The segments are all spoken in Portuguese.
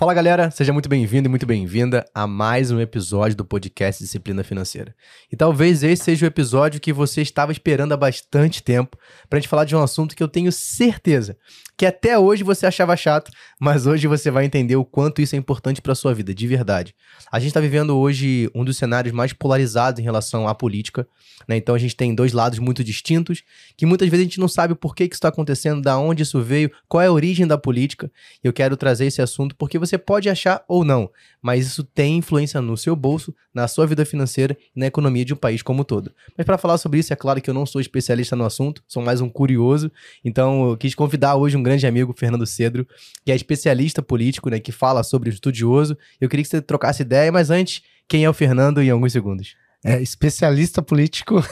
Fala galera, seja muito bem-vindo e muito bem-vinda a mais um episódio do podcast Disciplina Financeira. E talvez esse seja o episódio que você estava esperando há bastante tempo para a gente falar de um assunto que eu tenho certeza que até hoje você achava chato, mas hoje você vai entender o quanto isso é importante para sua vida, de verdade. A gente está vivendo hoje um dos cenários mais polarizados em relação à política, né? Então a gente tem dois lados muito distintos, que muitas vezes a gente não sabe por que, que isso está acontecendo, da onde isso veio, qual é a origem da política. Eu quero trazer esse assunto porque você pode achar ou não, mas isso tem influência no seu bolso, na sua vida financeira e na economia de um país como um todo. Mas para falar sobre isso, é claro que eu não sou especialista no assunto, sou mais um curioso, então eu quis convidar hoje um grande amigo, Fernando Cedro, que é especialista político, né, que fala sobre o estudioso. Eu queria que você trocasse ideia, mas antes, quem é o Fernando em alguns segundos? É, especialista político.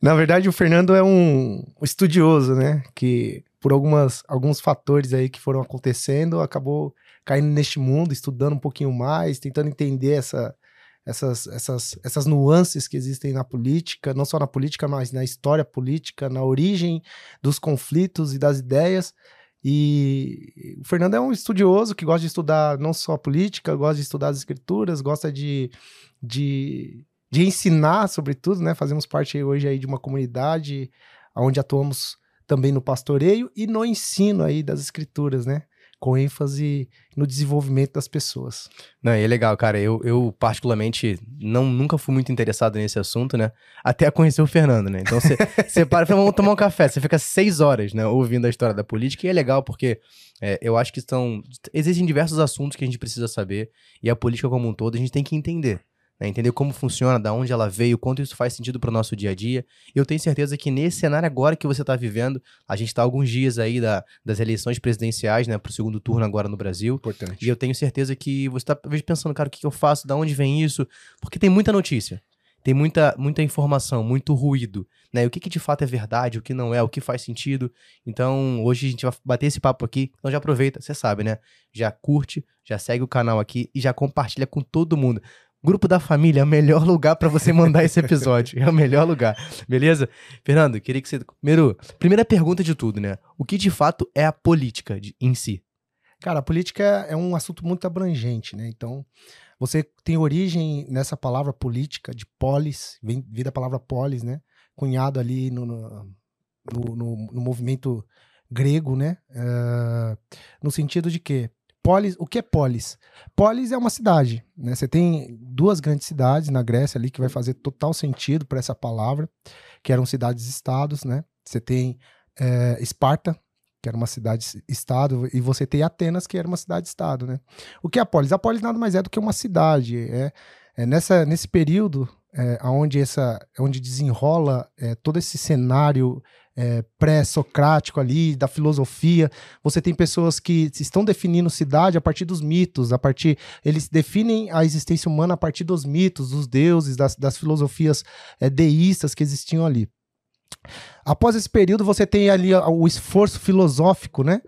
Na verdade, o Fernando é um estudioso, né? Que por algumas, alguns fatores aí que foram acontecendo, acabou caindo neste mundo, estudando um pouquinho mais, tentando entender essa, essas, essas, essas nuances que existem na política, não só na política, mas na história política, na origem dos conflitos e das ideias. E o Fernando é um estudioso que gosta de estudar não só política, gosta de estudar as escrituras, gosta de, de, de ensinar, sobretudo, né? Fazemos parte hoje aí de uma comunidade onde atuamos também no pastoreio e no ensino aí das escrituras, né? com ênfase no desenvolvimento das pessoas. Não, é legal, cara. Eu, eu particularmente, não, nunca fui muito interessado nesse assunto, né? Até conhecer o Fernando, né? Então, você para e fala, vamos tomar um café. Você fica seis horas, né, ouvindo a história da política. E é legal porque é, eu acho que estão... Existem diversos assuntos que a gente precisa saber. E a política como um todo, a gente tem que entender né? entender como funciona, da onde ela veio, quanto isso faz sentido para o nosso dia a dia. E eu tenho certeza que nesse cenário agora que você está vivendo, a gente está alguns dias aí da, das eleições presidenciais, né, para o segundo turno agora no Brasil. Importante. E eu tenho certeza que você está pensando, cara, o que, que eu faço, da onde vem isso? Porque tem muita notícia tem muita, muita informação, muito ruído, né? O que, que de fato é verdade, o que não é, o que faz sentido. Então, hoje a gente vai bater esse papo aqui. Então já aproveita, você sabe, né? Já curte, já segue o canal aqui e já compartilha com todo mundo. Grupo da família é o melhor lugar para você mandar esse episódio. É o melhor lugar. Beleza? Fernando, queria que você. Primeiro, primeira pergunta de tudo, né? O que de fato é a política de, em si? Cara, a política é um assunto muito abrangente, né? Então, você tem origem nessa palavra política, de polis, vem, vem da palavra polis, né? Cunhado ali no, no, no, no movimento grego, né? Uh, no sentido de que Polis, o que é Polis? Polis é uma cidade, né? Você tem duas grandes cidades na Grécia ali que vai fazer total sentido para essa palavra, que eram cidades-estados, né? Você tem é, Esparta, que era uma cidade-estado, e você tem Atenas, que era uma cidade-estado, né? O que é a Polis? A Polis nada mais é do que uma cidade. É, é nessa, nesse período é, onde, essa, onde desenrola é, todo esse cenário é, pré-socrático ali, da filosofia. Você tem pessoas que estão definindo cidade a partir dos mitos, a partir. Eles definem a existência humana a partir dos mitos, dos deuses, das, das filosofias é, deístas que existiam ali. Após esse período, você tem ali o esforço filosófico, né?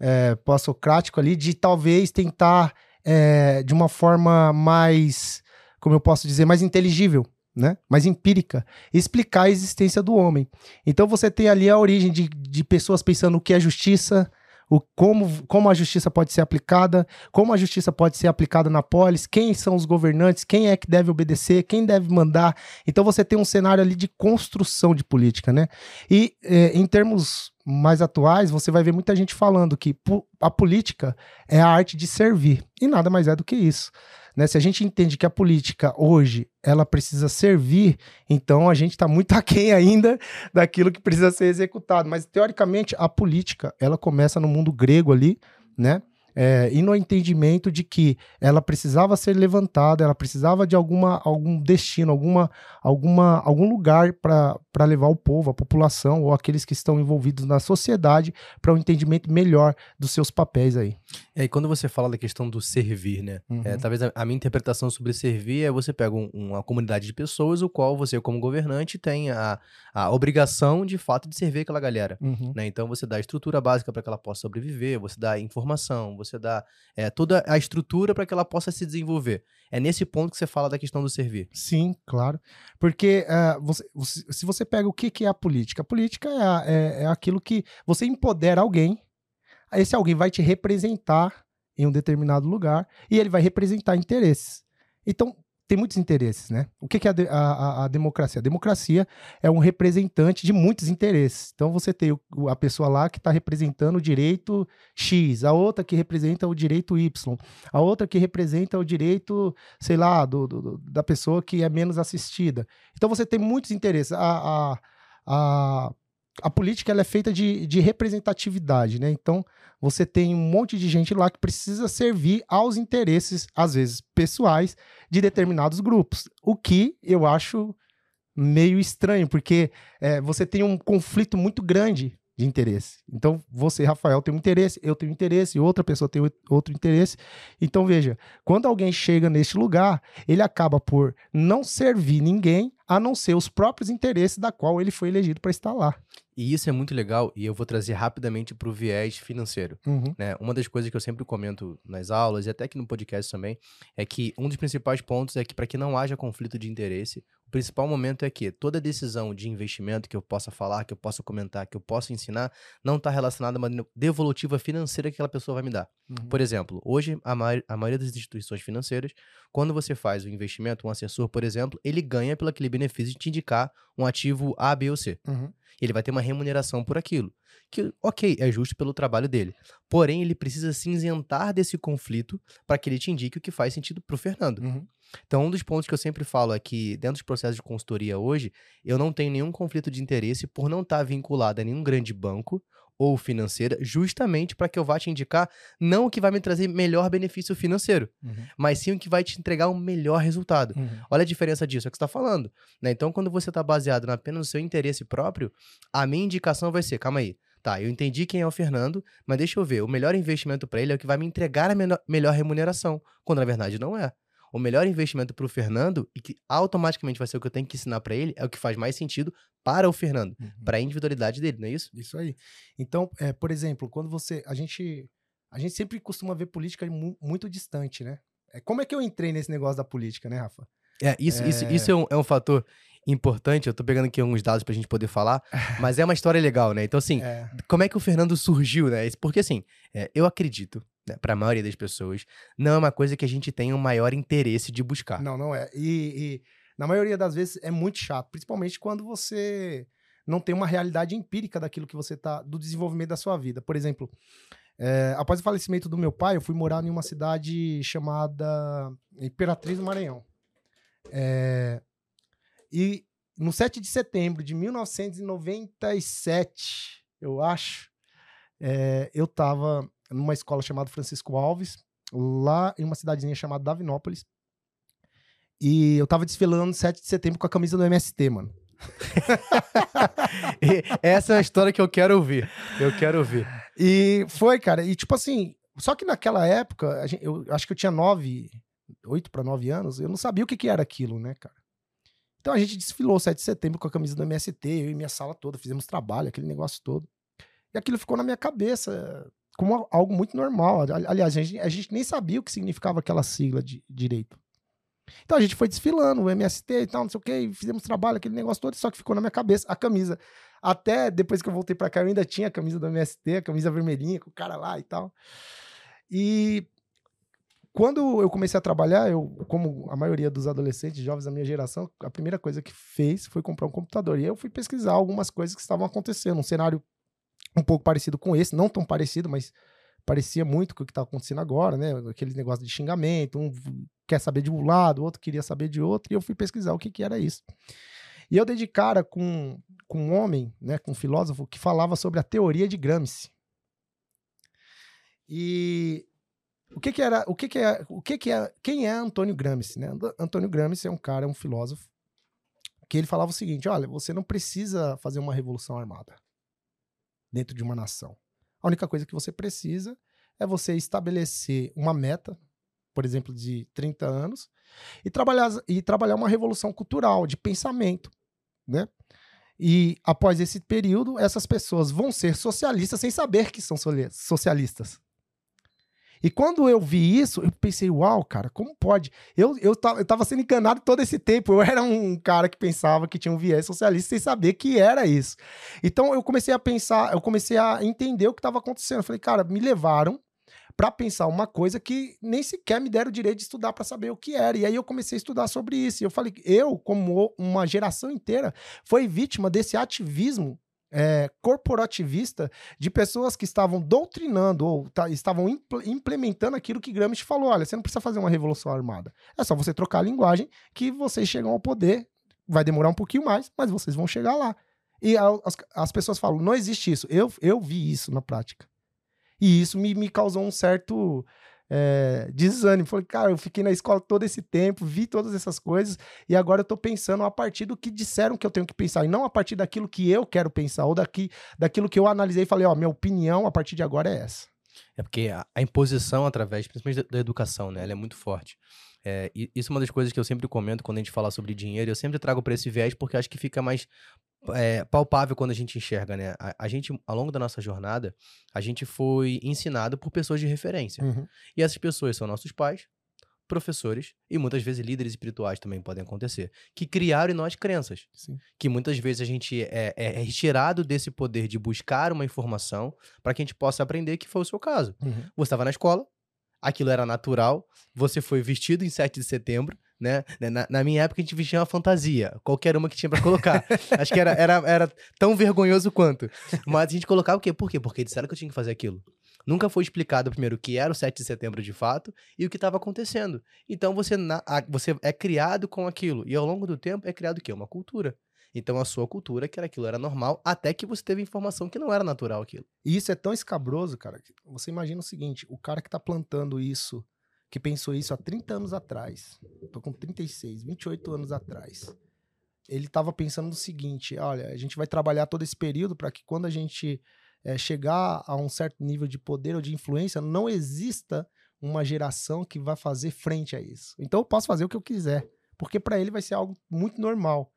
É, pós-socrático ali, de talvez tentar, é, de uma forma mais, como eu posso dizer, mais inteligível, né? mais empírica, explicar a existência do homem. Então você tem ali a origem de, de pessoas pensando o que é justiça, o como, como a justiça pode ser aplicada, como a justiça pode ser aplicada na polis, quem são os governantes, quem é que deve obedecer, quem deve mandar. Então você tem um cenário ali de construção de política, né? E é, em termos mais atuais, você vai ver muita gente falando que a política é a arte de servir. E nada mais é do que isso. Né? Se a gente entende que a política hoje ela precisa servir, então a gente está muito aquém ainda daquilo que precisa ser executado. Mas teoricamente a política ela começa no mundo grego ali, né? É, e no entendimento de que ela precisava ser levantada, ela precisava de alguma, algum destino, alguma, alguma, algum lugar para levar o povo, a população ou aqueles que estão envolvidos na sociedade para um entendimento melhor dos seus papéis aí. E aí, quando você fala da questão do servir, né? É, uhum. É, talvez a, a, minha interpretação sobre servir é você pega um, uma comunidade de pessoas, o qual você, como governante, tem a, a obrigação de fato de servir aquela galera. Uhum. Né? Então você dá a estrutura básica para que ela possa sobreviver, você dá informação, você você dá é, toda a estrutura para que ela possa se desenvolver. É nesse ponto que você fala da questão do servir. Sim, claro. Porque uh, você, você, se você pega o que, que é a política, a política é, é, é aquilo que você empodera alguém esse alguém vai te representar em um determinado lugar e ele vai representar interesses. Então, tem muitos interesses, né? O que, é a, a, a, democracia? A democracia é um representante de muitos interesses. Então você tem o, a pessoa lá que está representando o direito X, a outra que representa o direito Y, a outra que representa o direito, sei lá, do, do da pessoa que é menos assistida. Então você tem muitos interesses. A, a, a, a política ela é feita de, de representatividade, né? Então você tem um monte de gente lá que precisa servir aos interesses, às vezes pessoais, de determinados grupos. O que eu acho meio estranho, porque é, você tem um conflito muito grande de interesse. Então, você, Rafael, tem um interesse, eu tenho um interesse, outra pessoa tem outro interesse. Então, veja, quando alguém chega neste lugar, ele acaba por não servir ninguém, a não ser os próprios interesses da qual ele foi elegido para estar lá. E isso é muito legal e eu vou trazer rapidamente para o viés financeiro. Uhum. Né? Uma das coisas que eu sempre comento nas aulas e até aqui no podcast também é que um dos principais pontos é que para que não haja conflito de interesse, o principal momento é que toda decisão de investimento que eu possa falar, que eu possa comentar, que eu possa ensinar, não está relacionada a uma devolutiva financeira que aquela pessoa vai me dar. Uhum. Por exemplo, hoje a, ma a maioria das instituições financeiras, quando você faz o um investimento, um assessor, por exemplo, ele ganha pelo aquele benefício de te indicar um ativo A, B ou C. Uhum. Ele vai ter uma remuneração por aquilo. Que, ok, é justo pelo trabalho dele. Porém, ele precisa se isentar desse conflito para que ele te indique o que faz sentido para o Fernando. Uhum. Então, um dos pontos que eu sempre falo é que, dentro dos processos de consultoria hoje, eu não tenho nenhum conflito de interesse por não estar vinculado a nenhum grande banco ou financeira, justamente para que eu vá te indicar não o que vai me trazer melhor benefício financeiro, uhum. mas sim o que vai te entregar um melhor resultado. Uhum. Olha a diferença disso, é o que você está falando. Né? Então, quando você está baseado apenas no seu interesse próprio, a minha indicação vai ser: calma aí, tá, eu entendi quem é o Fernando, mas deixa eu ver, o melhor investimento para ele é o que vai me entregar a melhor remuneração, quando na verdade não é o melhor investimento para o Fernando e que automaticamente vai ser o que eu tenho que ensinar para ele é o que faz mais sentido para o Fernando, uhum. para a individualidade dele, não é isso? Isso aí. Então, é, por exemplo, quando você a gente a gente sempre costuma ver política muito distante, né? É, como é que eu entrei nesse negócio da política, né, Rafa? É, isso, é... isso, isso é, um, é um fator importante. Eu tô pegando aqui alguns dados pra gente poder falar, mas é uma história legal, né? Então, assim, é. como é que o Fernando surgiu, né? Porque, assim, é, eu acredito né, para a maioria das pessoas, não é uma coisa que a gente tem um maior interesse de buscar. Não, não é. E, e, na maioria das vezes é muito chato, principalmente quando você não tem uma realidade empírica daquilo que você tá, do desenvolvimento da sua vida. Por exemplo, é, após o falecimento do meu pai, eu fui morar em uma cidade chamada Imperatriz do Maranhão. É, e no 7 de setembro de 1997, eu acho, é, eu estava numa escola chamada Francisco Alves, lá em uma cidadezinha chamada Davinópolis. E eu tava desfilando 7 de setembro com a camisa do MST, mano. essa é a história que eu quero ouvir. Eu quero ouvir. E foi, cara. E tipo assim, só que naquela época, gente, eu acho que eu tinha 9, 8 para 9 anos, eu não sabia o que, que era aquilo, né, cara? Então a gente desfilou 7 de setembro com a camisa do MST, eu e minha sala toda, fizemos trabalho, aquele negócio todo. E aquilo ficou na minha cabeça como algo muito normal. Aliás, a gente, a gente nem sabia o que significava aquela sigla de direito. Então a gente foi desfilando, o MST e tal, não sei o que, fizemos trabalho, aquele negócio todo, só que ficou na minha cabeça a camisa. Até depois que eu voltei para cá, eu ainda tinha a camisa do MST, a camisa vermelhinha, com o cara lá e tal. E quando eu comecei a trabalhar, eu, como a maioria dos adolescentes, jovens da minha geração, a primeira coisa que fez foi comprar um computador. E eu fui pesquisar algumas coisas que estavam acontecendo, um cenário um pouco parecido com esse, não tão parecido, mas parecia muito com o que está acontecendo agora, né? Aqueles negócios de xingamento, um quer saber de um lado, o outro queria saber de outro, e eu fui pesquisar o que, que era isso. E eu dei de cara com, com um homem, né, com um filósofo, que falava sobre a teoria de Gramsci. E o que, que era, o que, que é, o que, que é, quem é Antônio Gramsci, né? Antônio Gramsci é um cara, é um filósofo, que ele falava o seguinte: olha, você não precisa fazer uma revolução armada dentro de uma nação. A única coisa que você precisa é você estabelecer uma meta, por exemplo, de 30 anos, e trabalhar, e trabalhar uma revolução cultural, de pensamento, né? E após esse período, essas pessoas vão ser socialistas sem saber que são socialistas. E quando eu vi isso, eu pensei, uau, cara, como pode? Eu, eu, tava, eu tava sendo enganado todo esse tempo. Eu era um cara que pensava que tinha um viés socialista sem saber que era isso. Então eu comecei a pensar, eu comecei a entender o que estava acontecendo. Eu falei, cara, me levaram para pensar uma coisa que nem sequer me deram o direito de estudar para saber o que era. E aí eu comecei a estudar sobre isso. E eu falei, eu, como uma geração inteira, foi vítima desse ativismo é, corporativista de pessoas que estavam doutrinando ou tá, estavam impl implementando aquilo que Gramsci falou. Olha, você não precisa fazer uma revolução armada. É só você trocar a linguagem que vocês chegam ao poder. Vai demorar um pouquinho mais, mas vocês vão chegar lá. E as, as pessoas falam, não existe isso. Eu, eu vi isso na prática. E isso me, me causou um certo é, desânimo. Falei, cara, eu fiquei na escola todo esse tempo, vi todas essas coisas, e agora eu tô pensando a partir do que disseram que eu tenho que pensar, e não a partir daquilo que eu quero pensar, ou daqui, daquilo que eu analisei e falei, ó, minha opinião a partir de agora é essa. É porque a, a imposição através, principalmente da, da, educação, né, ela é muito forte. É, isso é uma das coisas que eu sempre comento quando a gente fala sobre dinheiro. Eu sempre trago para esse viés porque acho que fica mais é, palpável quando a gente enxerga, né? A, a, gente, ao longo da nossa jornada, a gente foi ensinado por pessoas de referência. Uhum. E essas pessoas são nossos pais, professores e muitas vezes líderes espirituais também podem acontecer, que criaram em nós crenças. Sim. Que muitas vezes a gente é, é, é, retirado desse poder de buscar uma informação para que a gente possa aprender, que foi o seu caso. Uhum. Você estava na escola, aquilo era natural, você foi vestido em 7 de setembro, né? Na, na, minha época a gente vestia uma fantasia, qualquer uma que tinha para colocar. Acho que era, era, era tão vergonhoso quanto. Mas a gente colocava o quê? Por quê? Porque disseram que eu tinha que fazer aquilo. Nunca foi explicado primeiro o que era o 7 de setembro de fato e o que estava acontecendo. Então você, na, a, você é criado com aquilo. E ao longo do tempo é criado o quê? Uma cultura. Então a sua cultura, que era aquilo, era normal, até que você teve informação que não era natural aquilo. E isso é tão escabroso, cara. Você imagina o seguinte: o cara que tá plantando isso, que pensou isso há 30 anos atrás, tô com 36, 28 anos atrás. Ele estava pensando no seguinte: olha, a gente vai trabalhar todo esse período para que quando a gente é, chegar a um certo nível de poder ou de influência, não exista uma geração que vai fazer frente a isso. Então eu posso fazer o que eu quiser, porque para ele vai ser algo muito normal.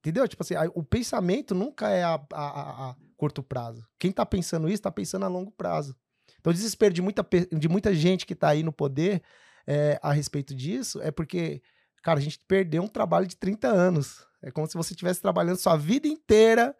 Entendeu? Tipo assim, o pensamento nunca é a, a, a, curto prazo. Quem tá pensando isso, tá pensando a longo prazo. Então, o desespero de muita, de muita gente que tá aí no poder é, a respeito disso é porque, cara, a gente perdeu um trabalho de 30 anos. É como se você estivesse trabalhando sua vida inteira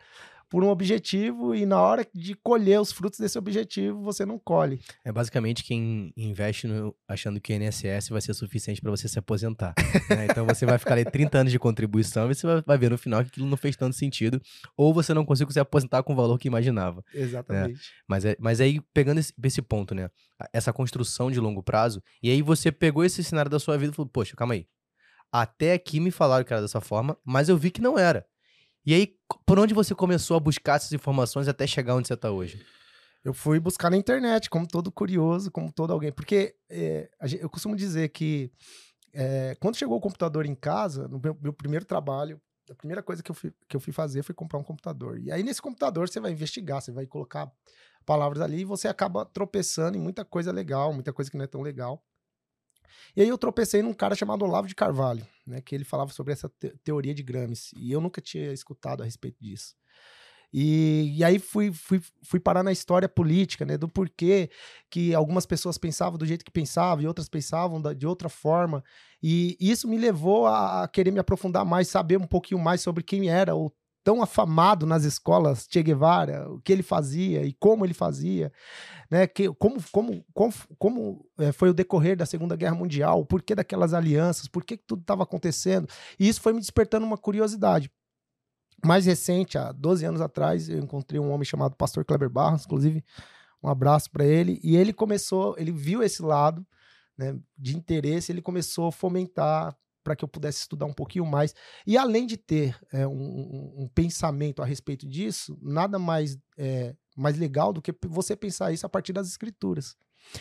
por um objetivo e na hora de colher os frutos desse objetivo, você não colhe. É basicamente quem investe no, achando que o INSS vai ser suficiente para você se aposentar. né? Então você vai ficar ali 30 anos de contribuição e você vai, vai, ver no final que aquilo não fez tanto sentido, ou você não conseguiu se aposentar com o valor que imaginava. Né? Exatamente. Né? Mas, é, mas aí, pegando esse, esse ponto, né? Essa construção de longo prazo, e aí você pegou esse cenário da sua vida e falou, poxa, calma aí. Até aqui me falaram que era dessa forma, mas eu vi que não era. E aí, por onde você começou a buscar essas informações até chegar onde você está hoje? Eu fui buscar na internet, como todo curioso, como todo alguém. Porque é, eu costumo dizer que é, quando chegou o computador em casa, no meu, meu, primeiro trabalho, a primeira coisa que eu, fui, que eu fui fazer foi comprar um computador. E aí, nesse computador, você vai investigar, você vai colocar palavras ali e você acaba tropeçando em muita coisa legal, muita coisa que não é tão legal. E aí eu tropecei num cara chamado Olavo de Carvalho, né, que ele falava sobre essa te teoria de Gramsci, e eu nunca tinha escutado a respeito disso. E, e, aí fui, fui, fui parar na história política, né? Do porquê que algumas pessoas pensavam do jeito que pensavam e outras pensavam da, de outra forma. E isso me levou a, a, querer me aprofundar mais, saber um pouquinho mais sobre quem era o tão afamado nas escolas Che Guevara, o que ele fazia e como ele fazia, né? Que, como como, como, como é, foi o decorrer da Segunda Guerra Mundial, o porquê daquelas alianças, por que tudo estava acontecendo. E isso foi me despertando uma curiosidade. Mais recente, há 12 anos atrás, eu encontrei um homem chamado Pastor Kleber Barros, inclusive um abraço para ele, e ele começou, ele viu esse lado né, de interesse, ele começou a fomentar para que eu pudesse estudar um pouquinho mais. E além de ter é, um, um, pensamento a respeito disso, nada mais, é, mais legal do que você pensar isso a partir das escrituras.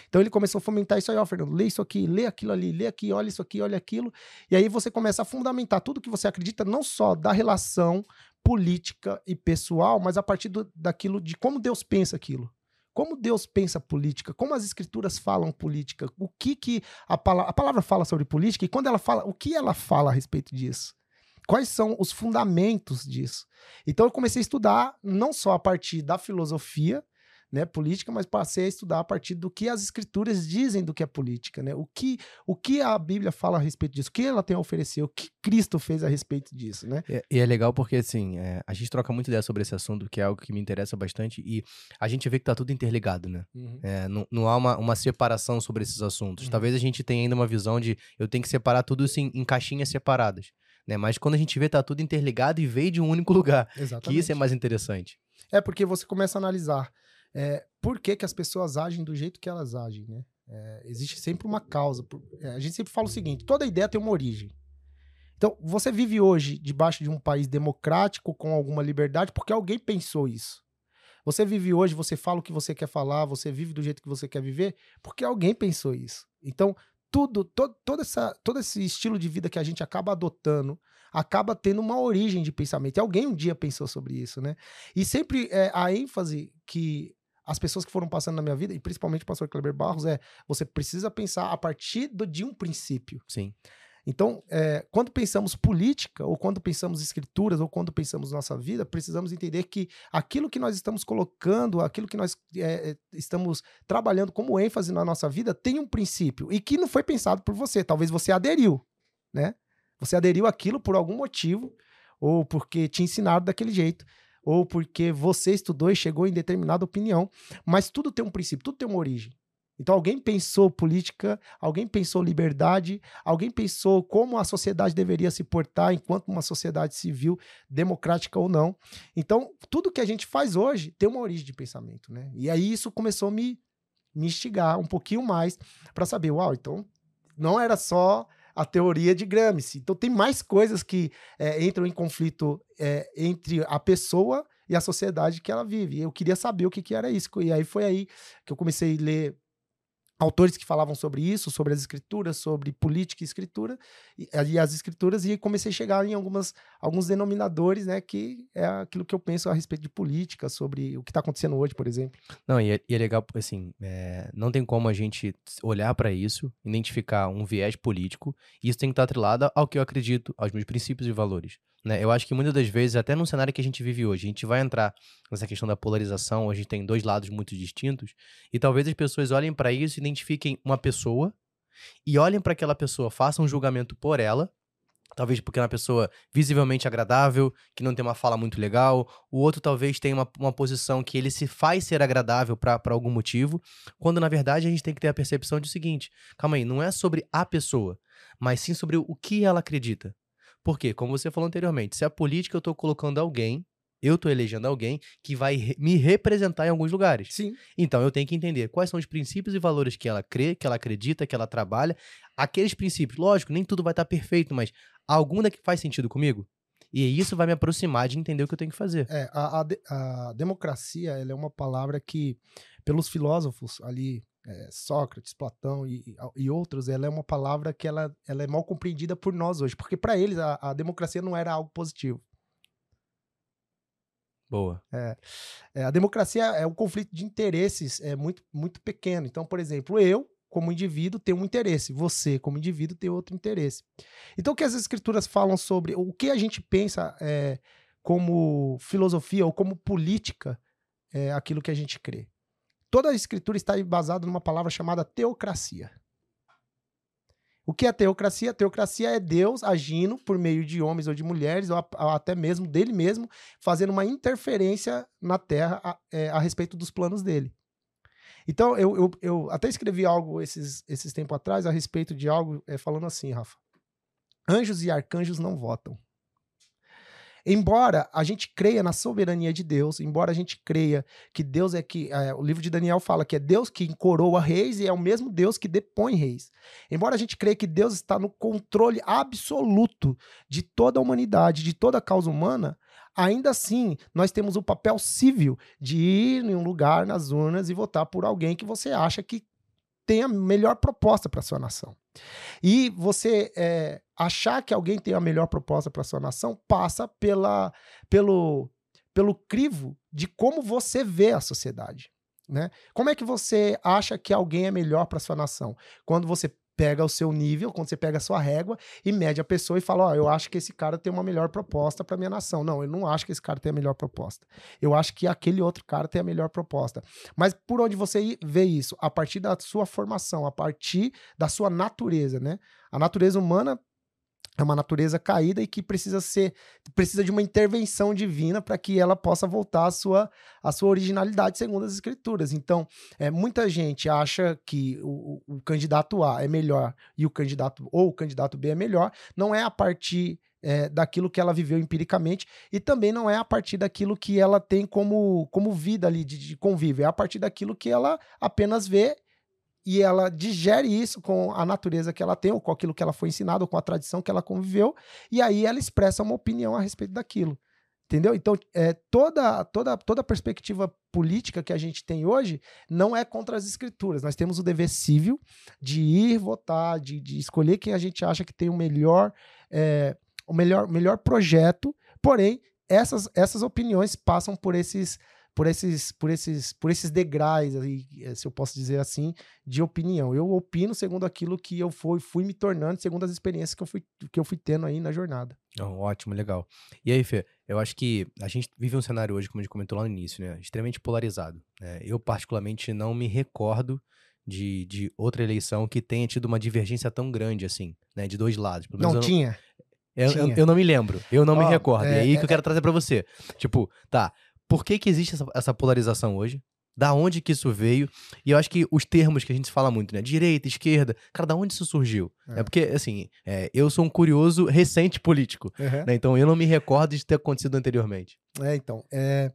Então ele começou a fomentar isso aí, ó, Fernando, lê isso aqui, lê aquilo ali, lê aqui, olha isso aqui, olha aquilo. E aí você começa a fundamentar tudo que você acredita, não só da relação política e pessoal, mas a partir do, daquilo de como Deus pensa aquilo como Deus pensa política, como as escrituras falam política, o que que a, palavra, a palavra fala sobre política e quando ela fala, o que ela fala a respeito disso? Quais são os fundamentos disso? Então eu comecei a estudar não só a partir da filosofia, né, política, mas passei a estudar a partir do que as escrituras dizem do que é política, né? O que, o que a Bíblia fala a respeito disso, o que ela tem a oferecer, o que Cristo fez a respeito disso, né? E, e é legal porque, assim, é, a gente troca muita ideia sobre esse assunto, que é algo que me interessa bastante, e a gente vê que tá tudo interligado, né? Uhum. É, não, não há uma, uma separação sobre esses assuntos. Uhum. Talvez a gente tenha ainda uma visão de eu tenho que separar tudo isso em, em caixinhas separadas. Né? Mas quando a gente vê, tá tudo interligado e veio de um único lugar. Exatamente. Que isso é mais interessante. É porque você começa a analisar é, por que, que as pessoas agem do jeito que elas agem, né? É, existe sempre uma causa. É, a gente sempre fala o seguinte: toda ideia tem uma origem. Então, você vive hoje debaixo de um país democrático, com alguma liberdade, porque alguém pensou isso. Você vive hoje, você fala o que você quer falar, você vive do jeito que você quer viver, porque alguém pensou isso. Então, tudo, todo, todo, essa, todo esse estilo de vida que a gente acaba adotando, acaba tendo uma origem de pensamento. E alguém um dia pensou sobre isso, né? E sempre é, a ênfase que as pessoas que foram passando na minha vida, e principalmente o pastor Kleber Barros, é você precisa pensar a partir do, de um princípio. Sim. Então, é, quando pensamos política, ou quando pensamos escrituras, ou quando pensamos nossa vida, precisamos entender que aquilo que nós estamos colocando, aquilo que nós é, é estamos trabalhando como ênfase na nossa vida, tem um princípio e que não foi pensado por você. Talvez você aderiu, né? Você aderiu aquilo por algum motivo, ou porque te ensinaram daquele jeito ou porque você estudou e chegou em determinada opinião, mas tudo tem um princípio, tudo tem uma origem. Então alguém pensou política, alguém pensou liberdade, alguém pensou como a sociedade deveria se portar enquanto uma sociedade civil, democrática ou não. Então, tudo que a gente faz hoje tem uma origem de pensamento, né? E aí isso começou a me, me instigar um pouquinho mais para saber, uau, então não era só a teoria de Gramsci. Então tem mais coisas que é, entram em conflito é, entre a pessoa e a sociedade que ela vive. Eu queria saber o que, que era isso. E aí foi aí que eu comecei a ler autores que falavam sobre isso, sobre as escrituras, sobre política e escritura, e, e, as escrituras, e comecei a chegar em algumas, alguns denominadores, né, que é aquilo que eu penso a respeito de política, sobre o que está acontecendo hoje, por exemplo. Não, e é, e é legal, assim, é, não tem como a gente olhar para isso, identificar um viés político, e isso tem que estar atrelado ao que eu acredito, aos meus princípios e valores. Né? Eu acho que muitas das vezes, até no cenário que a gente vive hoje, a gente vai entrar nessa questão da polarização, a gente tem dois lados muito distintos, e talvez as pessoas olhem para isso, identifiquem uma pessoa e olhem para aquela pessoa, façam um julgamento por ela, talvez porque é uma pessoa visivelmente agradável, que não tem uma fala muito legal, o outro talvez tenha uma, uma posição que ele se faz ser agradável para algum motivo, quando na verdade a gente tem que ter a percepção de seguinte: calma aí, não é sobre a pessoa, mas sim sobre o que ela acredita. Porque, como você falou anteriormente, se a política eu estou colocando alguém, eu estou elegendo alguém que vai me representar em alguns lugares. Sim. Então eu tenho que entender quais são os princípios e valores que ela crê, que ela acredita, que ela trabalha. Aqueles princípios, lógico, nem tudo vai estar tá perfeito, mas algum daqui faz sentido comigo? E isso vai me aproximar de entender o que eu tenho que fazer. É, a, a, a democracia é uma palavra que, pelos filósofos ali é, Sócrates, Platão e, e, outros, ela é uma palavra que ela, ela é mal compreendida por nós hoje, porque para eles a, a, democracia não era algo positivo. Boa. É, é, a democracia é um conflito de interesses é muito, muito pequeno. Então, por exemplo, eu, como indivíduo, tenho um interesse, você, como indivíduo, tem outro interesse. Então, o que as escrituras falam sobre o que a gente pensa é, como filosofia ou como política é aquilo que a gente crê. Toda a escritura está embasada numa palavra chamada teocracia. O que é teocracia? Teocracia é Deus agindo por meio de homens ou de mulheres, ou, até mesmo dele mesmo, fazendo uma interferência na terra a, é, a respeito dos planos dele. Então, eu, eu, eu, até escrevi algo esses, esses tempos atrás a respeito de algo, é, falando assim, Rafa. Anjos e arcanjos não votam. Embora a gente creia na soberania de Deus, embora a gente creia que Deus é que. É, o livro de Daniel fala que é Deus que coroa reis e é o mesmo Deus que depõe reis. Embora a gente creia que Deus está no controle absoluto de toda a humanidade, de toda a causa humana, ainda assim nós temos o papel civil de ir em um lugar nas urnas e votar por alguém que você acha que tem a melhor proposta para sua nação. E você é, achar que alguém tem a melhor proposta para sua nação passa pela, pelo, pelo crivo de como você vê a sociedade. Né? Como é que você acha que alguém é melhor para sua nação? Quando você pega o seu nível, quando você pega a sua régua e mede a pessoa e fala: Ó, oh, eu acho que esse cara tem uma melhor proposta para minha nação. Não, eu não acho que esse cara tem a melhor proposta. Eu acho que aquele outro cara tem a melhor proposta. Mas por onde você vê isso? A partir da sua formação, a partir da sua natureza, né? A natureza humana é uma natureza caída e que precisa ser precisa de uma intervenção divina para que ela possa voltar à sua, à sua originalidade segundo as escrituras. Então, é, muita gente acha que o, o candidato A é melhor e o candidato ou o candidato B é melhor, não é a partir é, daquilo que ela viveu empiricamente e também não é a partir daquilo que ela tem como, como vida ali de, de convívio, é a partir daquilo que ela apenas vê e ela digere isso com a natureza que ela tem, ou com aquilo que ela foi ensinada, ou com a tradição que ela conviveu, e aí ela expressa uma opinião a respeito daquilo. Entendeu? Então, é, toda, toda, toda perspectiva política que a gente tem hoje não é contra as escrituras. Nós temos o dever civil de ir votar, de, de escolher quem a gente acha que tem o melhor, é, o melhor, melhor projeto, porém, essas, essas opiniões passam por esses por esses, por esses, por esses degraus, eh, se eu posso dizer assim, de opinião. Eu opino segundo aquilo que eu fui, fui me tornando, segundo as experiências que eu fui, que eu fui tendo aí na jornada. Oh, ótimo, legal. E aí, Fê, eu acho que a gente vive um cenário hoje, como a gente comentou lá no início, né, extremamente polarizado. Né? Eu, particularmente, não me recordo de, de outra eleição que tenha tido uma divergência tão grande assim, né, de dois lados. não, não tinha. Eu, eu, eu, não me lembro, eu não oh, me recordo. É, e aí é, que eu quero é... trazer para você. Tipo, tá, por que, que existe essa, essa polarização hoje? Da onde que isso veio? E eu acho que os termos que a gente fala muito, né? Direita, esquerda, cara, da onde isso surgiu? É, é porque, assim, é, eu sou um curioso recente político, uhum. né? Então eu não me recordo de ter acontecido anteriormente. É, então. É...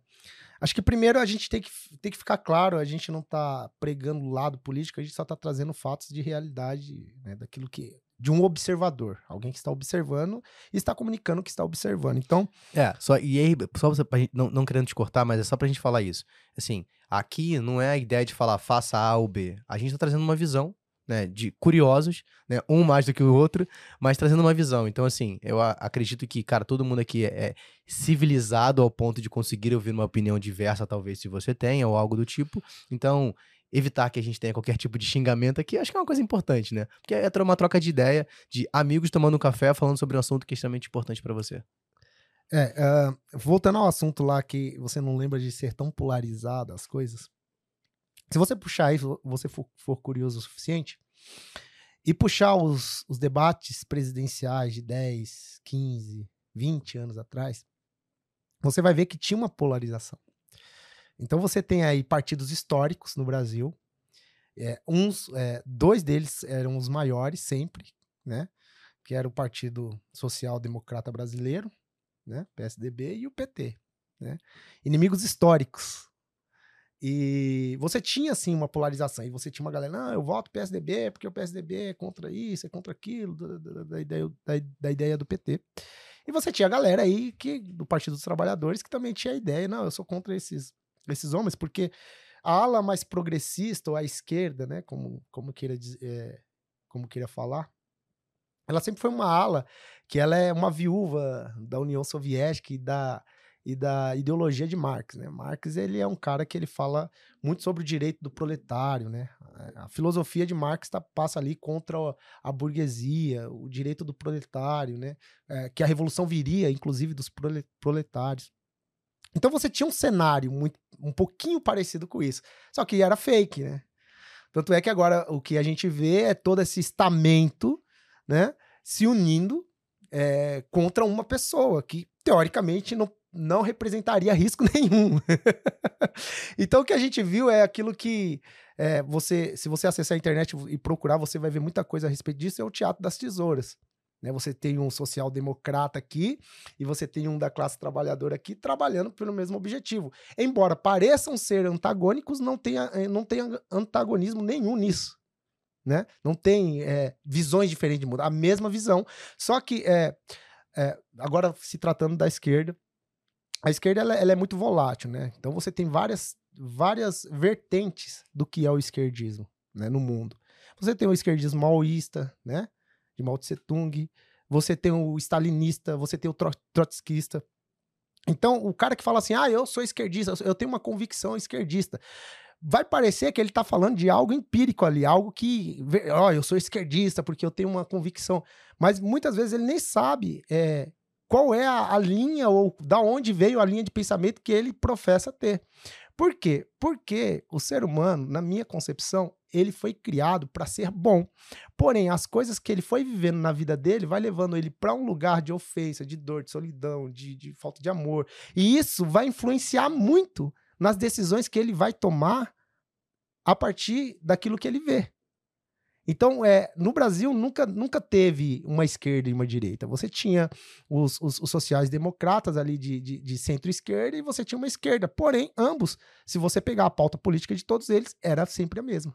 Acho que primeiro a gente tem que, tem que ficar claro, a gente não está pregando o lado político, a gente só está trazendo fatos de realidade, né, daquilo que de um observador, alguém que está observando e está comunicando que está observando. Então. É, só, e aí, só você, não, não querendo te cortar, mas é só pra gente falar isso. Assim, aqui não é a ideia de falar faça A ou B. A gente está trazendo uma visão, né, de curiosos, né, um mais do que o outro, mas trazendo uma visão. Então, assim, eu acredito que, cara, todo mundo aqui é, é civilizado ao ponto de conseguir ouvir uma opinião diversa, talvez, se você tenha, ou algo do tipo. Então, evitar que a gente tenha qualquer tipo de xingamento aqui, acho que é uma coisa importante, né? Porque é uma troca de ideia de amigos tomando um café falando sobre um assunto que é extremamente importante para você. É, uh, voltando ao assunto lá que você não lembra de ser tão polarizado as coisas. Se você puxar isso, você for, for curioso o suficiente, e puxar os, os debates presidenciais de 10, 15, 20 anos atrás, você vai ver que tinha uma polarização. Então você tem aí partidos históricos no Brasil. É, uns, é, dois deles eram os maiores sempre, né? Que era o Partido Social Democrata Brasileiro, né? PSDB e o PT, né? Inimigos históricos. E você tinha assim uma polarização. E você tinha uma galera, não, eu voto PSDB porque o PSDB é contra isso, é contra aquilo, da, da, ideia, da, da ideia do PT. E você tinha a galera aí que, do Partido dos Trabalhadores que também tinha a ideia, não, eu sou contra esses esses homens, porque a ala mais progressista, ou a esquerda, né, como, como, queira, é, como queira falar, ela sempre foi uma ala que ela é uma viúva da União Soviética e da, e da ideologia de Marx, né? Marx ele é um cara que ele fala muito sobre o direito do proletário, né? A filosofia de Marx tá, passa ali contra a burguesia, o direito do proletário, né? É, que a revolução viria, inclusive, dos proletários. Então você tinha um cenário muito, um pouquinho parecido com isso. Só que era fake, né? Tanto é que agora o que a gente vê é todo esse estamento, né? Se unindo é, contra uma pessoa que, teoricamente, não, não representaria risco nenhum. então o que a gente viu é aquilo que é, você, se você acessar a internet e procurar, você vai ver muita coisa a respeito disso, é o Teatro das Tesouras. Né? Você tem um social-democrata aqui e você tem um da classe trabalhadora aqui trabalhando pelo mesmo objetivo. Embora pareçam ser antagônicos, não tem, eh, não tem antagonismo nenhum nisso. Né? Não tem é, visões diferentes de mundo, a mesma visão. Só que, é, é, agora se tratando da esquerda, a esquerda ela, ela, é muito volátil, né? Então você tem várias, várias vertentes do que é o esquerdismo né, no mundo. Você tem o esquerdismo maoísta, né? De Mao Tse Tung, você tem o stalinista, você tem o trotskista. Então, o cara que fala assim, ah, eu sou esquerdista, eu tenho uma convicção esquerdista. vai parecer que ele está falando de algo empírico ali, algo que, ó, eu sou esquerdista porque eu tenho uma convicção. Mas muitas vezes ele nem sabe é, qual é a, a, linha ou da onde veio a linha de pensamento que ele professa ter. Por quê? Porque o ser humano, na minha concepção, ele foi criado para ser bom. Porém, as coisas que ele foi vivendo na vida dele vai levando ele para um lugar de ofensa, de dor, de solidão, de, de falta de amor. E isso vai influenciar muito nas decisões que ele vai tomar a partir daquilo que ele vê. Então, é, no Brasil nunca, nunca teve uma esquerda e uma direita. Você tinha os, os, os sociais-democratas ali de, de, de centro-esquerda e você tinha uma esquerda. Porém, ambos, se você pegar a pauta política de todos eles, era sempre a mesma.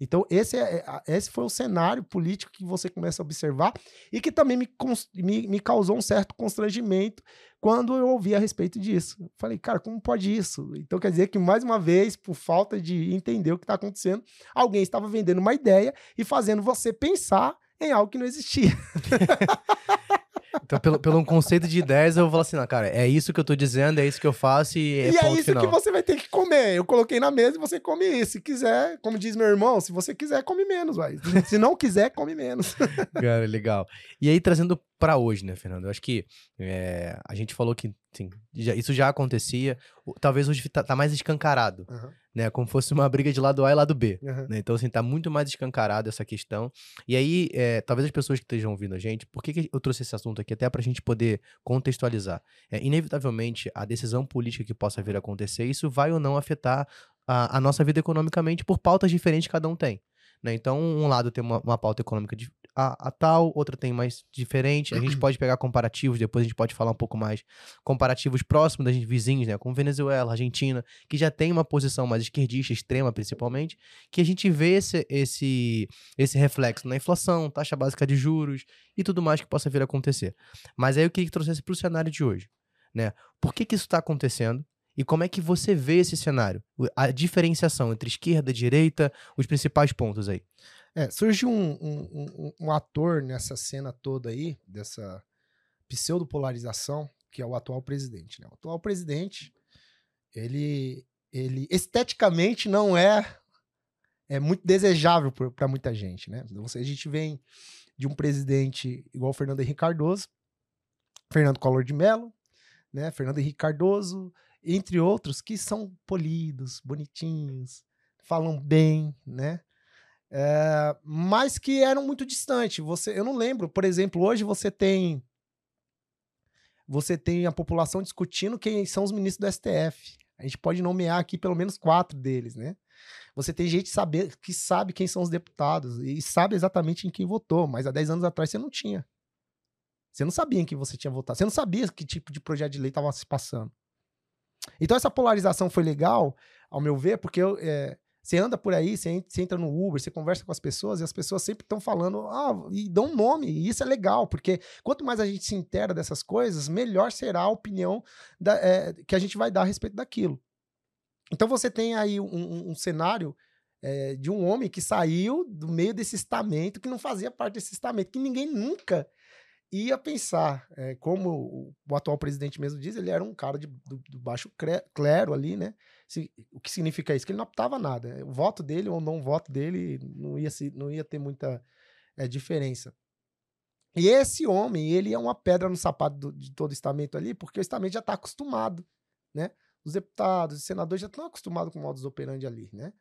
Então, esse, é, é esse foi o cenário político que você começa a observar e que também me, me, me causou um certo constrangimento quando eu ouvi a respeito disso. falei, cara, como pode isso? Então, quer dizer que, mais uma vez, por falta de entender o que está acontecendo, alguém estava vendendo uma ideia e fazendo você pensar em algo que não existia. Então, pelo, pelo conceito de ideias, eu vou falar assim, não, cara, é isso que eu tô dizendo, é isso que eu faço e é E é isso final. que você vai ter que comer. Eu coloquei na mesa e você come isso. Se quiser, como diz meu irmão, se você quiser, come menos, vai. Se não quiser, come menos. cara, legal. E aí, trazendo para hoje, né, Fernando? Eu acho que é, a gente falou que sim, já, isso já acontecia. Talvez hoje tá, tá mais escancarado, uhum. né? Como fosse uma briga de lado A e lado B. Uhum. Né? Então, assim, tá muito mais escancarado essa questão. E aí, é, talvez as pessoas que estejam ouvindo a gente, por que, que eu trouxe esse assunto aqui? Até pra gente poder contextualizar. É, inevitavelmente, a decisão política que possa vir a acontecer, isso vai ou não afetar a, a nossa vida economicamente por pautas diferentes que cada um tem. Né? Então, um lado tem uma, uma pauta econômica de, a, a, tal, outra tem mais diferente. A gente pode pegar comparativos, depois a gente pode falar um pouco mais comparativos próximos das vizinhos, né? Como Venezuela, Argentina, que já tem uma posição mais esquerdista, extrema principalmente, que a gente vê esse, esse, esse reflexo na inflação, taxa básica de juros e tudo mais que possa vir a acontecer. Mas aí eu queria que trouxesse para o cenário de hoje. Né? Por que, que isso está acontecendo? E como é que você vê esse cenário? A diferenciação entre esquerda e direita, os principais pontos aí. É, surge um, um, um, um, ator nessa cena toda aí, dessa pseudopolarização, que é o atual presidente. Né? O atual presidente, ele, ele esteticamente não é, é muito desejável para muita gente. Né? Então, a gente vem de um presidente igual Fernando Henrique Cardoso, Fernando Collor de Mello, né? Fernando Henrique Cardoso, entre outros, que são polidos, bonitinhos, falam bem, né? É, mas que eram muito distantes. Você, eu não lembro, por exemplo, hoje você tem você tem a população discutindo quem são os ministros do STF. A gente pode nomear aqui pelo menos quatro deles, né? Você tem gente saber, que sabe quem são os deputados e sabe exatamente em quem votou, mas há 10 anos atrás você não tinha. Você não sabia em quem você tinha votado. Você não sabia que tipo de projeto de lei estava se passando. Então essa polarização foi legal, ao meu ver, porque eu, é, você anda por aí, você entra no Uber, você conversa com as pessoas e as pessoas sempre estão falando, ah, e dão um nome, e isso é legal, porque quanto mais a gente se intera dessas coisas, melhor será a opinião da, é, que a gente vai dar a respeito daquilo. Então você tem aí um, um, um cenário é, de um homem que saiu do meio desse estamento, que não fazia parte desse estamento, que ninguém nunca ia pensar, é, como o, atual presidente mesmo diz, ele era um cara de, do, do baixo clero ali, né? Se, o que significa isso? Que ele não optava nada. O voto dele ou não voto dele não ia, se, não ia ter muita é, diferença. E esse homem, ele é uma pedra no sapato do, de todo o estamento ali, porque o estamento já está acostumado, né? Os deputados, os senadores já estão acostumados com o modus operandi ali, né?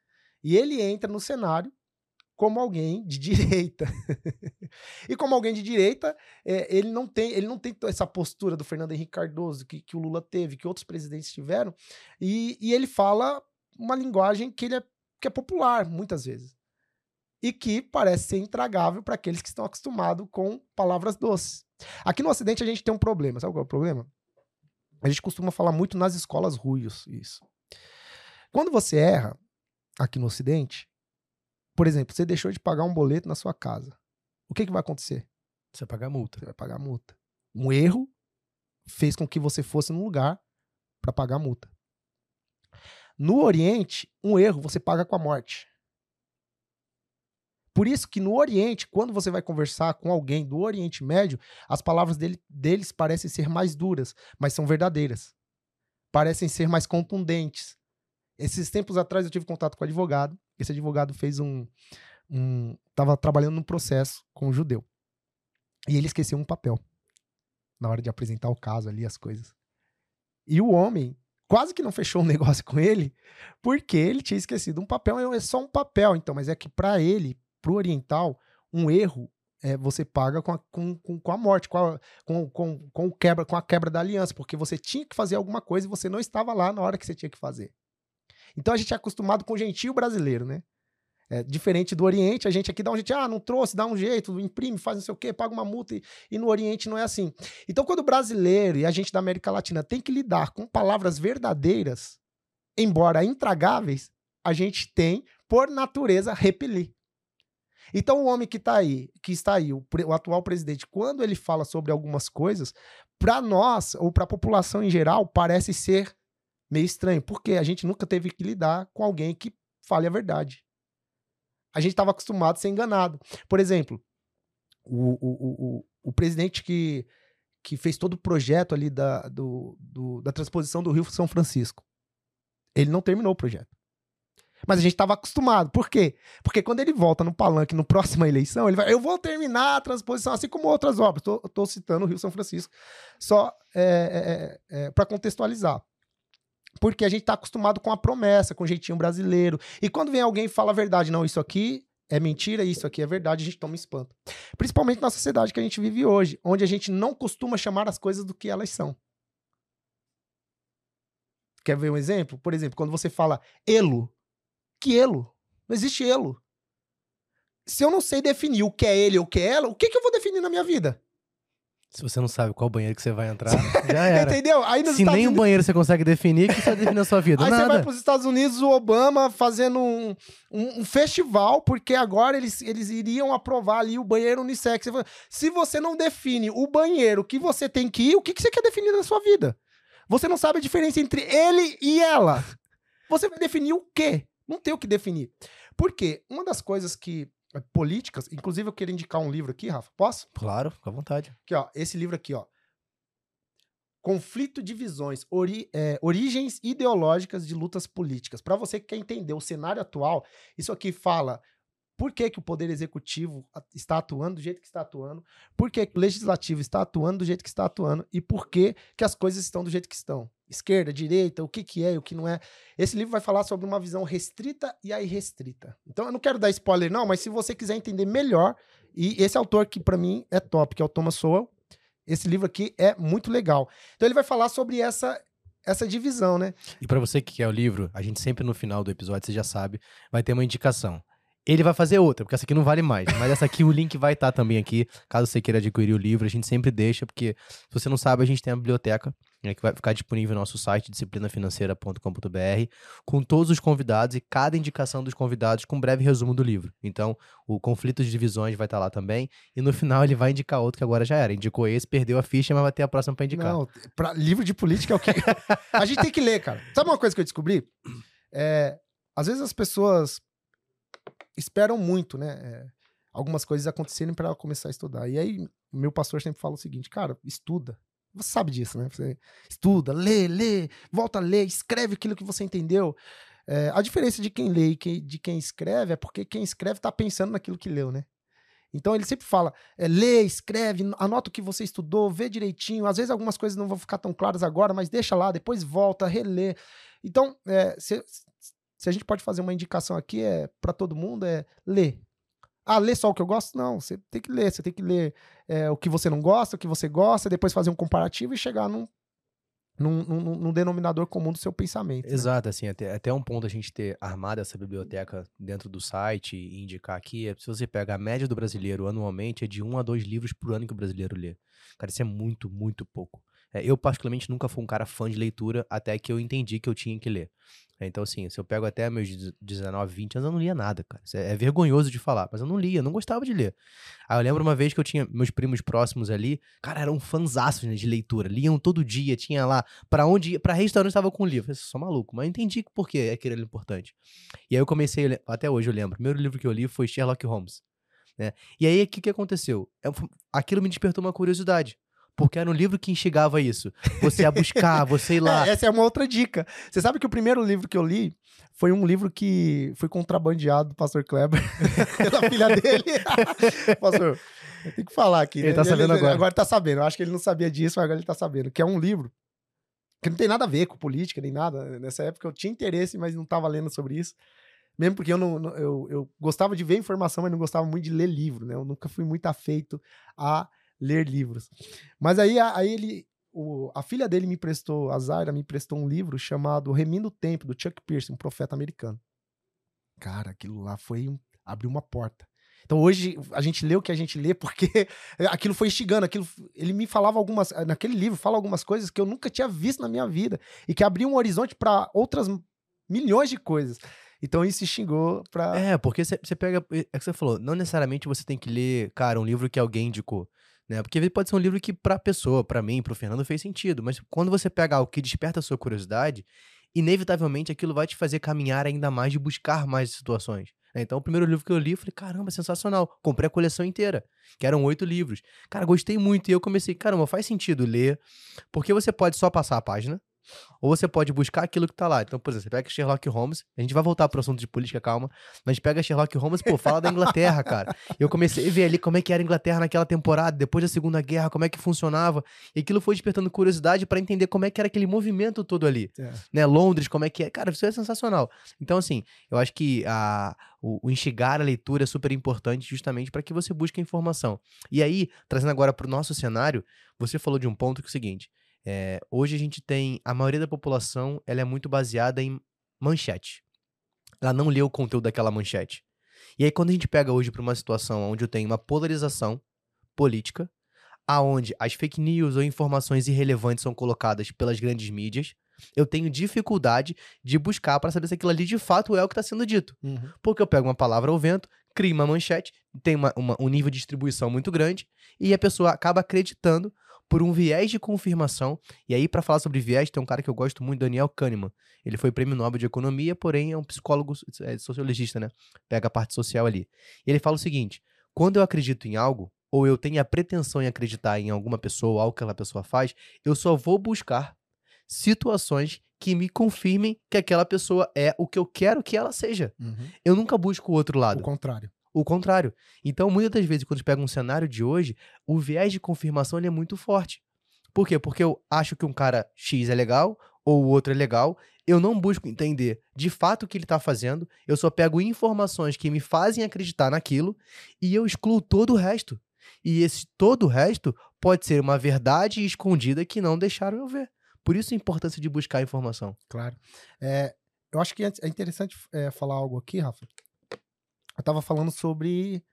E ele entra no cenário como alguém de direita. e como alguém de direita, é, ele, não tem, ele não tem essa postura do Fernando Henrique Cardoso que, que o Lula teve, que outros presidentes tiveram, e, e ele fala uma linguagem que, ele é, que é popular, muitas vezes. E que parece ser intragável para aqueles que estão acostumados com palavras doces. Aqui no Ocidente a gente tem um problema. Sabe qual é o problema? A gente costuma falar muito nas escolas ruios isso. Quando você erra, aqui no Ocidente, por exemplo, você deixou de pagar um boleto na sua casa. O que, que vai acontecer? Você vai pagar multa. Você vai pagar multa. Um erro fez com que você fosse num lugar para pagar multa. No Oriente, um erro você paga com a morte. Por isso que no Oriente, quando você vai conversar com alguém do Oriente Médio, as palavras dele, deles parecem ser mais duras, mas são verdadeiras. Parecem ser mais contundentes. Esses tempos atrás eu tive contato com um advogado. Esse advogado fez um. um tava trabalhando num processo com um judeu. E ele esqueceu um papel na hora de apresentar o caso ali, as coisas. E o homem quase que não fechou um negócio com ele, porque ele tinha esquecido um papel, é só um papel, então, mas é que para ele, pro oriental, um erro é, você paga com a, com, com, a morte, com a, com, com, com, quebra, com a quebra da aliança, porque você tinha que fazer alguma coisa e você não estava lá na hora que você tinha que fazer. Então a gente é acostumado com o gentio brasileiro, né? É, diferente do Oriente, a gente aqui dá um jeito, ah, não trouxe, dá um jeito, imprime, faz não sei o quê, paga uma multa, e, e no Oriente não é assim. Então, quando o brasileiro e a gente da América Latina tem que lidar com palavras verdadeiras, embora intragáveis, a gente tem, por natureza, repelir. Então, o homem que está aí, que está aí, o, o, atual presidente, quando ele fala sobre algumas coisas, para nós, ou para a população em geral, parece ser meio estranho, porque a gente nunca teve que lidar com alguém que fale a verdade a gente estava acostumado a ser enganado. Por exemplo, o, o, o, o presidente que, que fez todo o projeto ali da, do, do, da transposição do Rio São Francisco, ele não terminou o projeto. Mas a gente estava acostumado. Por quê? Porque quando ele volta no palanque na próxima eleição, ele vai, eu vou terminar a transposição, assim como outras obras. Estou citando o Rio São Francisco, só é, é, é, é para contextualizar. Porque a gente está acostumado com a promessa, com o jeitinho brasileiro. E quando vem alguém e fala a verdade, não, isso aqui é mentira, isso aqui é verdade, a gente toma espanto. Principalmente na sociedade que a gente vive hoje, onde a gente não costuma chamar as coisas do que elas são. Quer ver um exemplo? Por exemplo, quando você fala elo. Que elo? Não existe elo. Se eu não sei definir o que é ele ou o que é ela, o que, que eu vou definir na minha vida? Se você não sabe qual banheiro que você vai entrar, já era. Entendeu? Aí Se Estados nem Unidos... o banheiro você consegue definir, o que você vai definir a sua vida? Aí Nada. você vai para os Estados Unidos, o Obama fazendo um, um, um, festival, porque agora eles, eles iriam aprovar ali o banheiro unissex. Se você não define o banheiro que você tem que ir, o que, que você quer definir na sua vida? Você não sabe a diferença entre ele e ela. Você vai definir o quê? Não tem o que definir. Por quê? Uma das coisas que políticas. Inclusive, eu queria indicar um livro aqui, Rafa. Posso? Claro, fica à vontade. Aqui, ó. Esse livro aqui, ó. Conflito de visões, ori é, origens ideológicas de lutas políticas. Para você que quer entender o cenário atual, isso aqui fala por que, que o Poder Executivo está atuando do jeito que está atuando, por que, que o Legislativo está atuando do jeito que está atuando e por que, que as coisas estão do jeito que estão. Esquerda, direita, o que, que é e o que não é. Esse livro vai falar sobre uma visão restrita e a irrestrita. Então eu não quero dar spoiler, não, mas se você quiser entender melhor, e esse autor que para mim é top, que é o Thomas Sowell, esse livro aqui é muito legal. Então ele vai falar sobre essa essa divisão, né? E para você que quer o livro, a gente sempre no final do episódio, você já sabe, vai ter uma indicação. Ele vai fazer outra, porque essa aqui não vale mais. Mas essa aqui, o link vai estar tá também aqui, caso você queira adquirir o livro. A gente sempre deixa, porque se você não sabe, a gente tem a biblioteca, né, que vai ficar disponível no nosso site, disciplinafinanceira.com.br, com todos os convidados e cada indicação dos convidados com um breve resumo do livro. Então, o Conflitos de Divisões vai estar tá lá também. E no final ele vai indicar outro que agora já era. Indicou esse, perdeu a ficha, mas vai ter a próxima para indicar. Não, pra, livro de política é o que. a gente tem que ler, cara. Sabe uma coisa que eu descobri? É, às vezes as pessoas esperam muito, né? É, algumas coisas acontecerem para começar a estudar. E aí, meu pastor sempre fala o seguinte, cara, estuda. Você sabe disso, né? Você estuda, lê, lê, volta a ler, escreve aquilo que você entendeu. É, a diferença de quem lê e de quem escreve é porque quem escreve está pensando naquilo que leu, né? Então ele sempre fala: é, lê, escreve, anota o que você estudou, vê direitinho. Às vezes algumas coisas não vão ficar tão claras agora, mas deixa lá, depois volta, relê. Então, é, se, se a gente pode fazer uma indicação aqui é para todo mundo é ler. Ah, ler só o que eu gosto? Não, você tem que ler, você tem que ler é, o que você não gosta, o que você gosta, depois fazer um comparativo e chegar num, num, num, num denominador comum do seu pensamento. Né? Exato, né? assim, até, até um ponto a gente ter armado essa biblioteca dentro do site e indicar aqui, é, se você pega a média do brasileiro anualmente, é de um a dois livros por ano que o brasileiro lê. Cara, isso é muito, muito pouco. É, eu, particularmente, nunca fui um cara fã de leitura até que eu entendi que eu tinha que ler. É, então, assim, se eu pego até meus 19, 20 anos, eu não lia nada, cara. Isso é, é vergonhoso de falar, mas eu não lia, eu não gostava de ler. Aí eu lembro uma vez que eu tinha meus primos próximos ali, cara, eram fãzaços né, de leitura, liam todo dia, tinha lá, para onde, para restaurante estava com livro. Eu falei, sou maluco, mas eu entendi por que aquilo era importante. E aí eu comecei, até hoje eu lembro, o primeiro livro que eu li foi Sherlock Holmes. Né? E aí, o que, que aconteceu? Eu, aquilo me despertou uma curiosidade. Porque era um livro que instigava isso. Você a buscar, você ir lá. É, essa é uma outra dica. Você sabe que o primeiro livro que eu li foi um livro que foi contrabandeado do pastor Kleber pela filha dele. pastor, eu tenho que falar aqui. Ele né? tá sabendo agora. Agora tá sabendo. Eu acho que ele não sabia disso, mas agora ele tá sabendo. Que é um livro que não tem nada a ver com política nem nada. Nessa época eu tinha interesse, mas não tava lendo sobre isso. Mesmo porque eu não, não- eu, eu gostava de ver informação, mas não gostava muito de ler livro, né? Eu nunca fui muito afeito a ler livros. Mas aí, aí ele, o- a filha dele me emprestou, a Zaira me emprestou um livro chamado Remindo o Tempo, do Chuck Pierce, um profeta americano. Cara, aquilo lá foi um, abriu uma porta. Então hoje a gente lê o que a gente lê porque aquilo foi instigando, aquilo, ele me falava algumas, naquele livro fala algumas coisas que eu nunca tinha visto na minha vida e que abriu um horizonte para outras milhões de coisas. Então isso xingou pra. É, porque você pega. É que você falou, não necessariamente você tem que ler, cara, um livro que alguém indicou. Né? Porque pode ser um livro que pra pessoa, pra mim, pro Fernando fez sentido. Mas quando você pega algo que desperta a sua curiosidade, inevitavelmente aquilo vai te fazer caminhar ainda mais de buscar mais situações. né? Então, o primeiro livro que eu li, eu falei, caramba, sensacional. Comprei a coleção inteira, que eram oito livros. Cara, gostei muito. E eu comecei, caramba, faz sentido ler, porque você pode só passar a página, ou você pode buscar aquilo que tá lá. Então, por exemplo, você pega Sherlock Holmes, a gente vai voltar pro assunto de política, calma, mas pega Sherlock Holmes, pô, fala da Inglaterra, cara. Eu comecei a ver ali como é que era a Inglaterra naquela temporada, depois da Segunda Guerra, como é que funcionava, e aquilo foi despertando curiosidade pra entender como é que era aquele movimento todo ali É. né, Londres, como é que é. Cara, isso é sensacional. Então, assim, eu acho que a, o, o instigar a leitura é super importante justamente para que você busque a informação. E aí, trazendo agora para o nosso cenário, você falou de um ponto que é o seguinte: é, hoje a gente tem. A maioria da população ela é muito baseada em manchete. Ela não lê o conteúdo daquela manchete. E aí, quando a gente pega hoje para uma situação onde eu tenho uma polarização política, aonde as fake news ou informações irrelevantes são colocadas pelas grandes mídias, eu tenho dificuldade de buscar para saber se aquilo ali de fato é o que está sendo dito. Uhum. Porque eu pego uma palavra ao vento, crio uma manchete, tem uma- uma- um nível de distribuição muito grande, e a pessoa acaba acreditando por um viés de confirmação. E aí, para falar sobre viés, tem um cara que eu gosto muito, Daniel Kahneman. Ele foi prêmio Nobel de Economia, porém é um psicólogo, é, sociologista, né? Pega a parte social ali. E ele fala o seguinte: quando eu acredito em algo, ou eu tenho a pretensão em acreditar em alguma pessoa, ou algo que aquela pessoa faz, eu só vou buscar situações que me confirmem que aquela pessoa é o que eu quero que ela seja. Uhum. Eu nunca busco o outro O lado. contrário. O contrário. Então, muitas das vezes, quando a gente pega um cenário de hoje, o viés de confirmação ele é muito forte. Por quê? Porque eu acho que um cara X é legal, ou o outro é legal, eu não busco entender de fato o que ele está fazendo, eu só pego informações que me fazem acreditar naquilo e eu excluo todo o resto. E esse todo o resto pode ser uma verdade escondida que não deixaram eu ver. Por isso a importância de buscar informação. Claro. É, eu acho que é interessante é, falar algo aqui, Rafa. Eu tava falando sobre.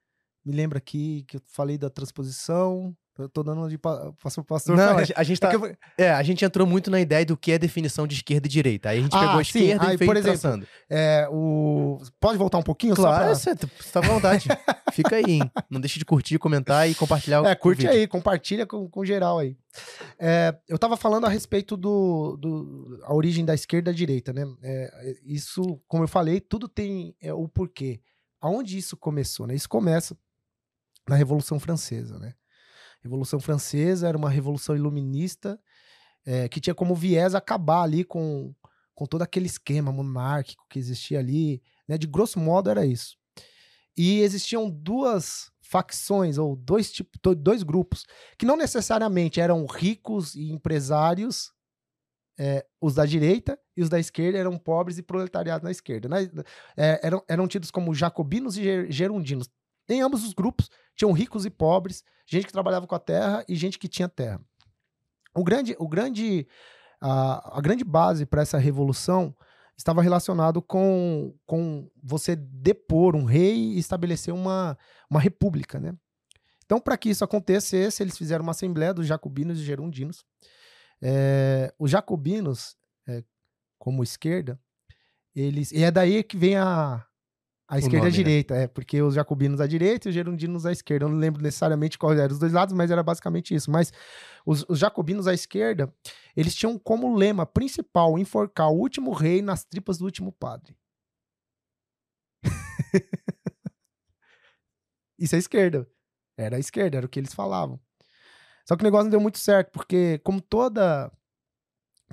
Me lembra aqui que eu falei da transposição. Eu tô dando de pa- pastor pastor. Não, a, gente É tá, que eu- é, a gente entrou muito na ideia do que é definição de esquerda e direita. Aí a gente Ah, pegou a sim. esquerda Aí, e fez por exemplo, traçando. é, o... Pode voltar um pouquinho? Claro, pra- você tá você tá à vontade. Fica aí, hein? Não deixe de curtir, comentar e compartilhar o É, curte vídeo. aí, compartilha com, com geral aí. É, eu tava falando a respeito do, do a origem da esquerda e direita, né? É, isso, como eu falei, tudo tem é, o porquê. Aonde isso começou, né? Isso começa na Revolução Francesa, né? Revolução Francesa era uma revolução iluminista é, que tinha como viés acabar ali com, com todo aquele esquema monárquico que existia ali, né? De grosso modo era isso. E existiam duas facções ou dois tipos, do- dois grupos que não necessariamente eram ricos e empresários, é, os da direita e os da esquerda eram pobres e proletariado na esquerda. É, eram, eram tidos como jacobinos e ger- gerundinos. Em ambos os grupos tinham ricos e pobres, gente que trabalhava com a terra e gente que tinha terra. O grande, o grande, a, a grande base para essa revolução estava relacionado com, com você depor um rei e estabelecer uma, uma república, né? Então, para que isso acontecesse, eles fizeram uma assembleia dos jacobinos e gerundinos. É, os jacobinos, é, como esquerda, eles e é daí que vem a a esquerda e a né? direita, é porque os jacobinos à direita e os gerundinos à esquerda. Eu não lembro necessariamente qual eram os dois lados, mas era basicamente isso. Mas os, os jacobinos à esquerda, eles tinham como lema principal enforcar o último rei nas tripas do último padre. Isso é esquerda. Era a esquerda, era o que eles falavam. Só que o negócio não deu muito certo, porque como toda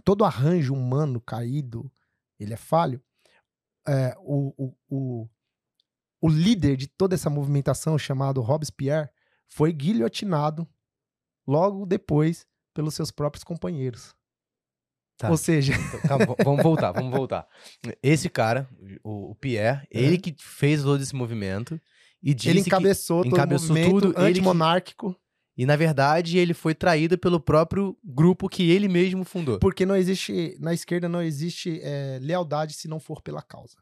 todo arranjo humano caído, ele é falho, é, o, o, o, o líder de toda essa movimentação, chamado Robespierre, foi guilhotinado logo depois pelos seus próprios companheiros. Tá. Ou seja, Calma, v- vamos voltar, vamos voltar. Esse cara, o, Pierre, ele que fez todo esse movimento e disse ele que... encabeçou todo encabeçou o movimento tudo, ele que- antimonárquico, E, na verdade, ele foi traído pelo próprio grupo que ele mesmo fundou. porque não existe, na esquerda não existe é, lealdade se não for pela causa.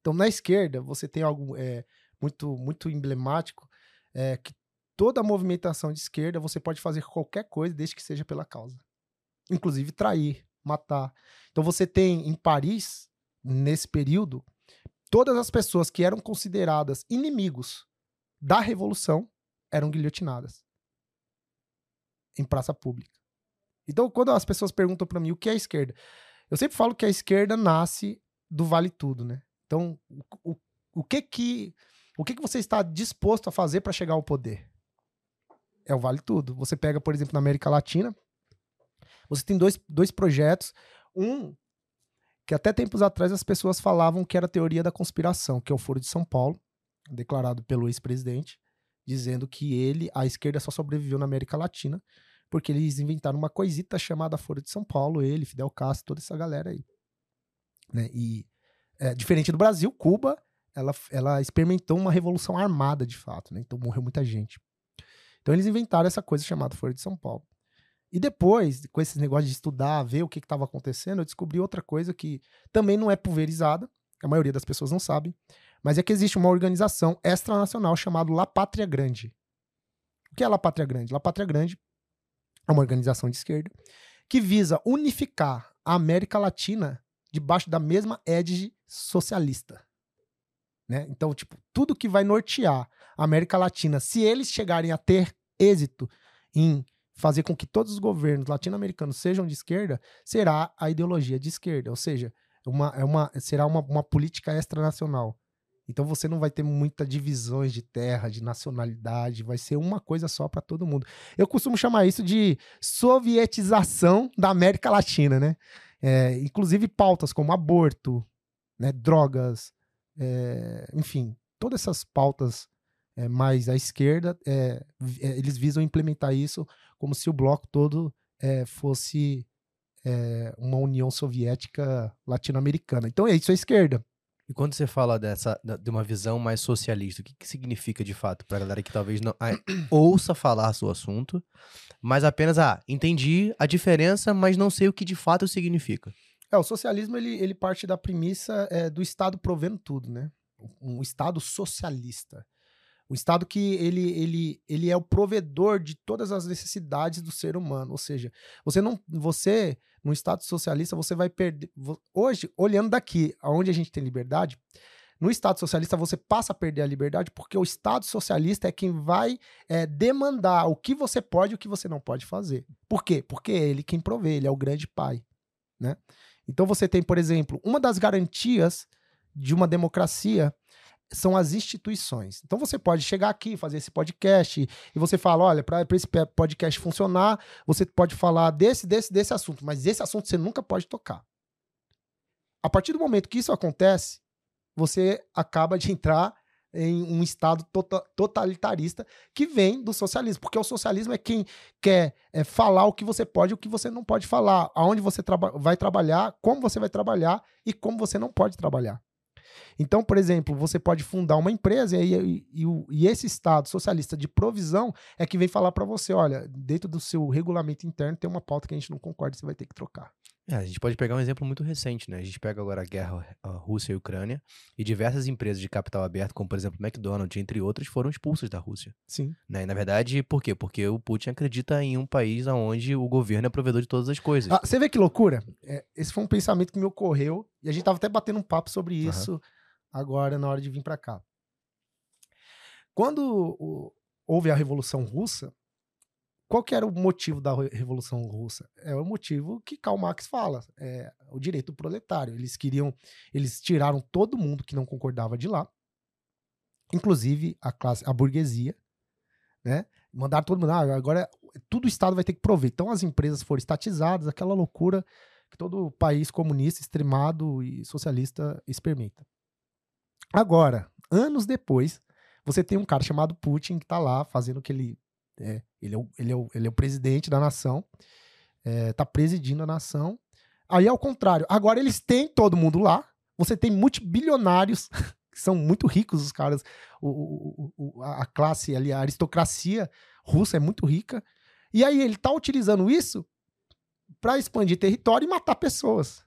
Então, na esquerda, você tem algo é, muito, muito emblemático, é, que toda movimentação de esquerda você pode fazer qualquer coisa desde que seja pela causa. Inclusive trair, matar. Então você tem em Paris, nesse período, todas as pessoas que eram consideradas inimigos da revolução eram guilhotinadas em praça pública. Então, quando as pessoas perguntam pra mim o que é a esquerda, eu sempre falo que a esquerda nasce do vale tudo, né? Então, o, o, o que que o que que você está disposto a fazer para chegar ao poder? É o vale tudo. Você pega, por exemplo, na América Latina, você tem dois, dois projetos. Um que até tempos atrás as pessoas falavam que era a teoria da conspiração, que é o Foro de São Paulo, declarado pelo ex-presidente, dizendo que ele, a esquerda só sobreviveu na América Latina porque eles inventaram uma coisita chamada Foro de São Paulo, ele, Fidel Castro, toda essa galera aí. Né? E é, diferente do Brasil, Cuba, ela, ela experimentou uma revolução armada de fato, né? Então morreu muita gente. Então eles inventaram essa coisa chamada Foro de São Paulo. E depois, com esses negócios de estudar, ver o que estava acontecendo, eu descobri outra coisa que também não é pulverizada, a maioria das pessoas não sabe, mas é que existe uma organização extranacional chamada La Pátria Grande. O que é La Pátria Grande? La Pátria Grande é uma organização de esquerda que visa unificar a América Latina debaixo da mesma égide socialista. Né? Então, tipo, tudo que vai nortear a América Latina, se eles chegarem a ter êxito em fazer com que todos os governos latino-americanos sejam de esquerda, será a ideologia de esquerda, ou seja, uma, é uma, será uma, uma política extranacional. Então você não vai ter muita divisões de terra, de nacionalidade, vai ser uma coisa só para todo mundo. Eu costumo chamar isso de sovietização da América Latina, né? É, inclusive pautas como aborto, né, drogas, é, enfim, todas essas pautas é, mais à esquerda, é, é, eles visam implementar isso como se o bloco todo é, fosse uma União Soviética latino-americana. Então é isso, a esquerda. E quando você fala dessa, de uma visão mais socialista, o que, que significa de fato pra galera que talvez não ah, ouça falar o assunto, mas apenas, ah, entendi a diferença, mas não sei o que de fato significa. É, o socialismo ele, ele parte da premissa é, do Estado provendo tudo, né? Um Estado socialista. O Estado que ele, ele, ele é o provedor de todas as necessidades do ser humano. Ou seja, você não. Você, no Estado socialista, você vai perder. Hoje, olhando daqui, aonde a gente tem liberdade, no Estado socialista você passa a perder a liberdade porque o Estado socialista é quem vai é, demandar o que você pode e o que você não pode fazer. Por quê? Porque é ele quem provê, ele é o grande pai. Né? Então você tem, por exemplo, uma das garantias de uma democracia são as instituições. Então você pode chegar aqui, fazer esse podcast e você fala, olha, para esse podcast funcionar, você pode falar desse, desse, desse assunto, mas esse assunto você nunca pode tocar. A partir do momento que isso acontece, você acaba de entrar em um estado tota- totalitarista que vem do socialismo, porque o socialismo é quem quer é, falar o que você pode e o que você não pode falar, aonde você traba- vai trabalhar, como você vai trabalhar e como você não pode trabalhar. Então, por exemplo, você pode fundar uma empresa e, e- e e esse Estado socialista de provisão é que vem falar para você: olha, dentro do seu regulamento interno tem uma pauta que a gente não concorda, você vai ter que trocar. É, a gente pode pegar um exemplo muito recente, né? A gente pega agora a guerra a Rússia e Ucrânia e diversas empresas de capital aberto, como por exemplo McDonald's, entre outras, foram expulsas da Rússia. Sim. Né? E na verdade, por quê? Porque o Putin acredita em um país onde o governo é provedor de todas as coisas. Ah, você vê que loucura? É, esse foi um pensamento que me ocorreu e a gente tava até batendo um papo sobre isso agora na hora de vir para cá. Quando o- houve a Revolução Russa, qual que era o motivo da Re- Revolução Russa? É o motivo que Karl Marx fala, é o direito proletário. Eles queriam, eles tiraram todo mundo que não concordava de lá, inclusive a classe, a burguesia, né? Mandaram todo mundo, ah, agora tudo o Estado vai ter que prover. Então as empresas foram estatizadas, aquela loucura que todo país comunista, extremado e socialista experimenta. Agora, anos depois, você tem um cara chamado Putin que está lá fazendo o que ele é. Ele é o, ele é o, ele é o presidente da nação, está é, presidindo a nação. Aí, ao contrário, agora eles têm todo mundo lá. Você tem multibilionários que são muito ricos, os caras. O, o, a classe ali, a aristocracia russa é muito rica. E aí ele está utilizando isso para expandir território e matar pessoas.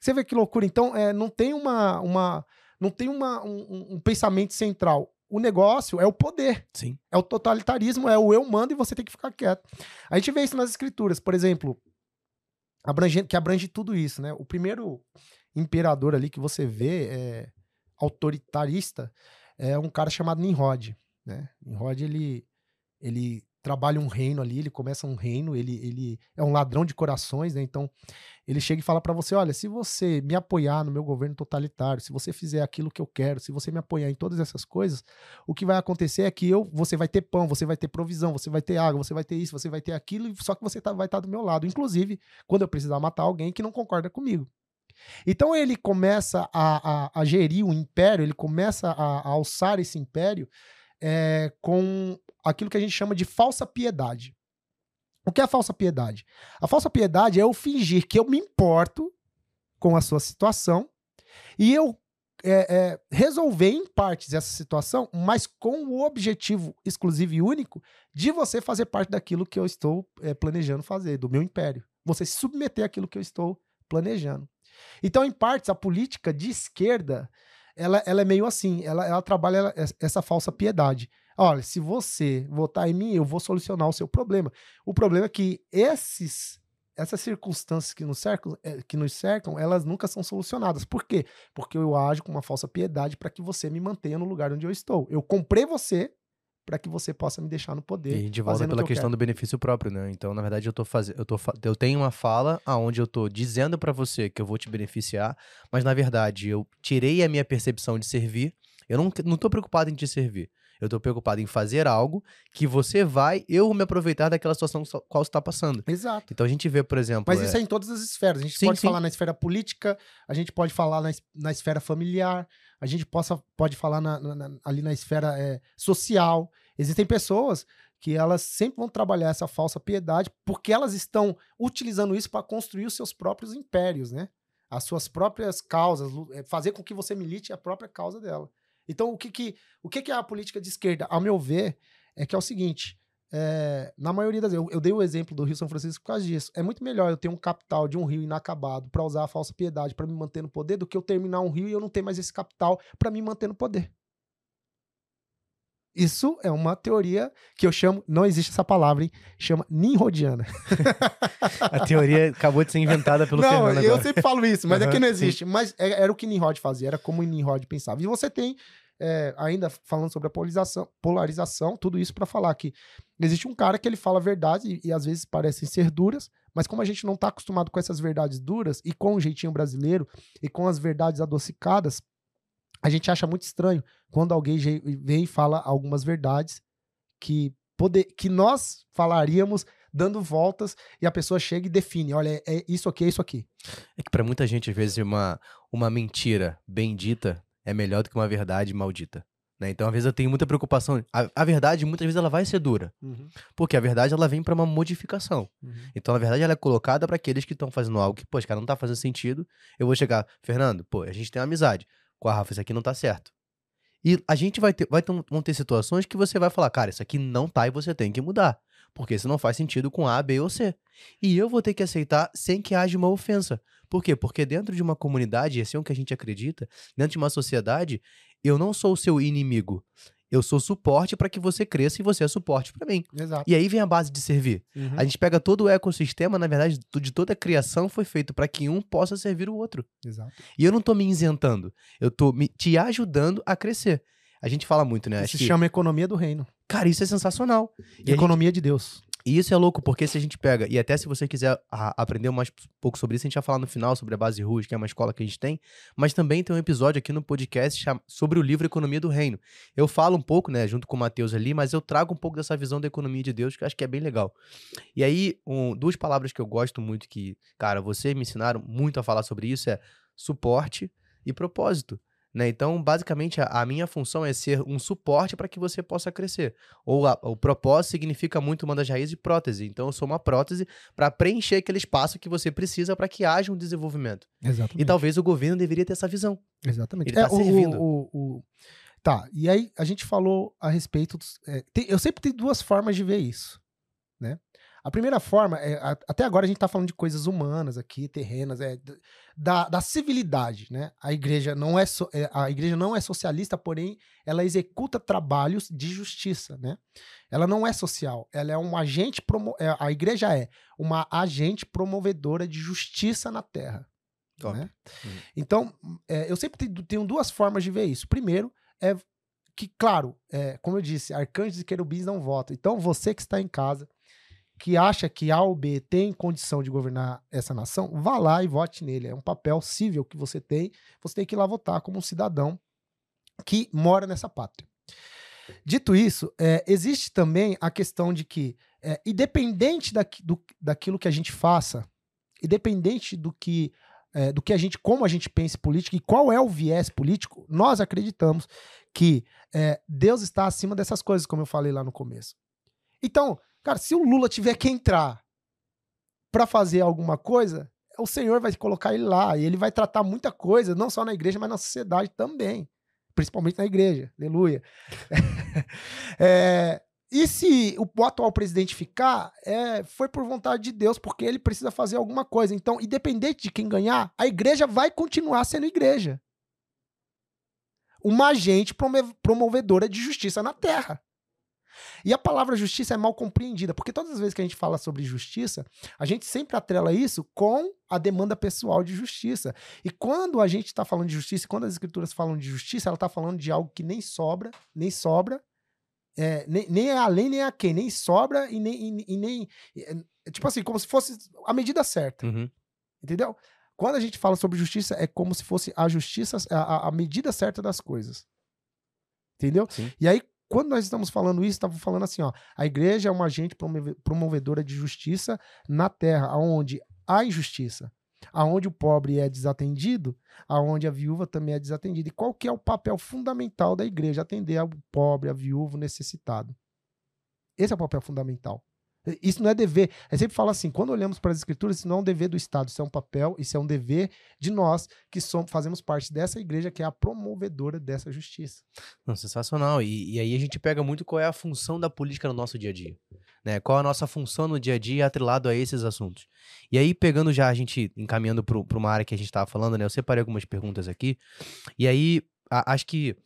Você vê que loucura. Então, é, não tem uma, uma não tem uma, um, um, pensamento central. O negócio é o poder. Sim. É o totalitarismo, é o eu mando e você tem que ficar quieto. A gente vê isso nas escrituras, por exemplo, abrange, que abrange tudo isso, né? O primeiro imperador ali que você vê é autoritarista é um cara chamado Nimrod, né? Nimrod ele ele trabalha um reino ali, ele começa um reino, ele, ele é um ladrão de corações, né? Então, ele chega e fala para você: olha, se você me apoiar no meu governo totalitário, se você fizer aquilo que eu quero, se você me apoiar em todas essas coisas, o que vai acontecer é que eu, você vai ter pão, você vai ter provisão, você vai ter água, você vai ter isso, você vai ter aquilo, só que você tá, vai estar tá do meu lado, inclusive quando eu precisar matar alguém que não concorda comigo. Então ele começa a, a, a gerir o império, ele começa a, a alçar esse império é, com aquilo que a gente chama de falsa piedade. O que é a falsa piedade? A falsa piedade é eu fingir que eu me importo com a sua situação e eu é, é, resolver em partes essa situação, mas com o objetivo exclusivo e único de você fazer parte daquilo que eu estou é, planejando fazer, do meu império. Você se submeter àquilo que eu estou planejando. Então, em partes, a política de esquerda ela, ela é meio assim, ela, ela trabalha essa falsa piedade. Olha, se você votar em mim, eu vou solucionar o seu problema. O problema é que esses essas circunstâncias que nos cercam, eh, que nos cercam, elas nunca são solucionadas. Por quê? Porque eu ajo com uma falsa piedade para que você me mantenha no lugar onde eu estou. Eu comprei você para que você possa me deixar no poder. E gente volta pela que questão do benefício próprio, né? Então, na verdade, eu tô fazendo, eu tô eu tenho uma fala aonde eu tô dizendo para você que eu vou te beneficiar, mas na verdade eu tirei a minha percepção de servir. Eu não, não tô preocupado em te servir. Eu tô preocupado em fazer algo que você vai, eu me aproveitar daquela situação qual você está passando. Exato. Então a gente vê, por exemplo. Mas isso é, é em todas as esferas. A gente sim, pode sim. falar na esfera política, a gente pode falar na, na esfera familiar, a gente possa, pode falar na, na, ali na esfera é, social. Existem pessoas que elas sempre vão trabalhar essa falsa piedade porque elas estão utilizando isso para construir os seus próprios impérios, né? As suas próprias causas, é, fazer com que você milite a própria causa dela. Então, o que, que, o que, que é a política de esquerda? Ao meu ver, é que é o seguinte: é, na maioria das vezes, eu, eu, dei o exemplo do Rio São Francisco por causa disso. É muito melhor eu ter um capital de um rio inacabado para usar a falsa piedade para me manter no poder do que eu terminar um rio e eu não ter mais esse capital para me manter no poder. Isso é uma teoria que eu chamo, não existe essa palavra, hein? Chama Nimrodiana. a teoria acabou de ser inventada pelo não, Fernando. Eu sempre falo isso, mas uhum, aqui não existe. Sim. Mas é, era o que Nimrod fazia, era como Nimrod pensava. E você tem, é, ainda falando sobre a polarização, polarização tudo isso para falar que existe um cara que ele fala verdade e, e às vezes parecem ser duras, mas como a gente não está acostumado com essas verdades duras e com o jeitinho brasileiro e com as verdades adocicadas, a gente acha muito estranho quando alguém vem e fala algumas verdades que, poder, que nós falaríamos dando voltas e a pessoa chega e define, olha, é isso aqui, é isso aqui. É que para muita gente, às vezes, uma, uma mentira bendita é melhor do que uma verdade maldita. Né? Então, às vezes, eu tenho muita preocupação. A, a verdade, muitas vezes, ela vai ser dura. Uhum. Porque a verdade, ela vem para uma modificação. Uhum. Então, na verdade, ela é colocada para aqueles que estão fazendo algo que, pô, cara, não tá fazendo sentido. Eu vou chegar, Fernando, pô, a gente tem uma amizade com a Rafa, isso aqui não tá certo. E a gente vai ter, vai ter, vão ter situações que você vai falar, cara, isso aqui não tá e você tem que mudar. Porque isso não faz sentido com A, B ou C. E eu vou ter que aceitar sem que haja uma ofensa. Por quê? Porque dentro de uma comunidade, esse é o que a gente acredita, dentro de uma sociedade, eu não sou o seu inimigo. Eu sou suporte para que você cresça e você é suporte para mim. Exato. E aí vem a base de servir. Uhum. A gente pega todo o ecossistema, na verdade, de toda a criação foi feito para que um possa servir o outro. Exato. E eu não tô me isentando, eu tô me, te ajudando a crescer. A gente fala muito, né? Isso se chama economia do reino. Cara, isso é sensacional. E economia gente... de Deus. E isso é louco, porque se a gente pega, e até se você quiser a, aprender mais um pouco sobre isso, a gente vai falar no final sobre a Base Ruas, que é uma escola que a gente tem, mas também tem um episódio aqui no podcast sobre o livro Economia do Reino. Eu falo um pouco, né, junto com o Matheus ali, mas eu trago um pouco dessa visão da economia de Deus, que eu acho que é bem legal. E aí, um, duas palavras que eu gosto muito, que, cara, vocês me ensinaram muito a falar sobre isso, é suporte e propósito. Né? Então, basicamente, a, a, minha função é ser um suporte para que você possa crescer. Ou a, o propósito significa muito uma das raízes de prótese. Então, eu sou uma prótese para preencher aquele espaço que você precisa para que haja um desenvolvimento. Exatamente. E talvez o governo deveria ter essa visão. Exatamente. Ele está É, o- servindo. o- o- Tá, e aí a gente falou a respeito. Dos, é, tem- eu sempre tenho duas formas de ver isso. A primeira forma, é, a- até agora a gente tá falando de coisas humanas aqui, terrenas, é, da, da civilidade. Né? A, igreja não é so- é, a igreja não é socialista, porém ela executa trabalhos de justiça. Né? Ela não é social, ela é um agente. Promo, é, a igreja é uma agente promovedora de justiça na terra. Né? Uhum. Então, é, eu sempre tenho, tenho duas formas de ver isso. Primeiro, é que, claro, é, como eu disse, arcanjos e querubins não votam. Então, você que está em casa, que acha que A ou B tem condição de governar essa nação, vá lá e vote nele. É um papel civil que você tem. Você tem que ir lá votar como um cidadão que mora nessa pátria. Dito isso, é, existe também a questão de que, é, independente daqui- do- daquilo que a gente faça, independente do que é, do que a gente, como a gente pensa política e qual é o viés político, nós acreditamos que é, Deus está acima dessas coisas, como eu falei lá no começo. Então, cara, se o Lula tiver que entrar para fazer alguma coisa, o Senhor vai colocar ele lá e ele vai tratar muita coisa, não só na igreja, mas na sociedade também, principalmente na igreja. Aleluia. É, e se o atual presidente ficar, é, foi por vontade de Deus, porque ele precisa fazer alguma coisa. Então, independente de quem ganhar, a igreja vai continuar sendo igreja. Uma agente promovedora de justiça na terra. E a palavra justiça é mal compreendida, porque todas as vezes que a gente fala sobre justiça, a gente sempre atrela isso com a demanda pessoal de justiça. E quando a gente está falando de justiça, quando as escrituras falam de justiça, ela está falando de algo que nem sobra, nem sobra, é, nem, nem é além, nem é a quem, nem sobra e nem. E, e nem é, é tipo assim, como se fosse a medida certa. Uhum. Entendeu? Quando a gente fala sobre justiça, é como se fosse a justiça, a, a- a medida certa das coisas. Entendeu? Sim. E aí, quando nós estamos falando isso, estamos falando assim, ó, a igreja é uma agente promove- promovedora de justiça na terra, onde há injustiça, aonde o pobre é desatendido, aonde a viúva também é desatendida. E qual que é o papel fundamental da igreja? Atender ao pobre, a viúvo, necessitado. Esse é o papel fundamental. Isso não é dever. Eu sempre falo assim, quando olhamos para as escrituras, isso não é um dever do Estado, isso é um papel, isso é um dever de nós que somos, fazemos parte dessa igreja que é a promovedora dessa justiça. Não, sensacional. E, e aí a gente pega muito qual é a função da política no nosso dia a dia. Né? Qual a nossa função no dia a dia atrelado a esses assuntos. E aí, pegando já a gente, encaminhando para uma área que a gente estava falando, né? Eu separei algumas perguntas aqui. E aí, a- acho que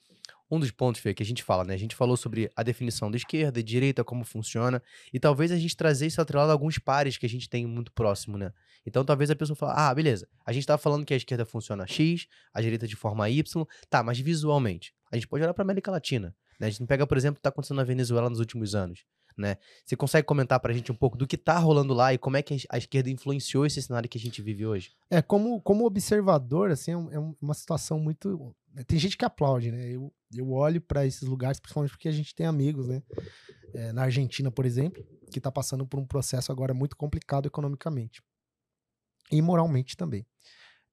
um dos pontos, Fê, que a gente fala, né? A gente falou sobre a definição da esquerda e direita, como funciona. E talvez a gente trazer isso atrelado a alguns pares que a gente tem muito próximo, né? Então talvez a pessoa fale, ah, beleza. A gente tava falando que a esquerda funciona X, a direita de forma Y. Tá, mas visualmente. A gente pode olhar pra América Latina. Né? A gente pega, por exemplo, o que tá acontecendo na Venezuela nos últimos anos. Né? Você consegue comentar pra gente um pouco do que tá rolando lá e como é que a esquerda influenciou esse cenário que a gente vive hoje? É, como, como observador, assim, é, é um- uma situação muito. Tem gente que aplaude, né? Eu, eu olho para esses lugares, principalmente porque a gente tem amigos, né? É, na Argentina, por exemplo, que está passando por um processo agora muito complicado economicamente. E moralmente também.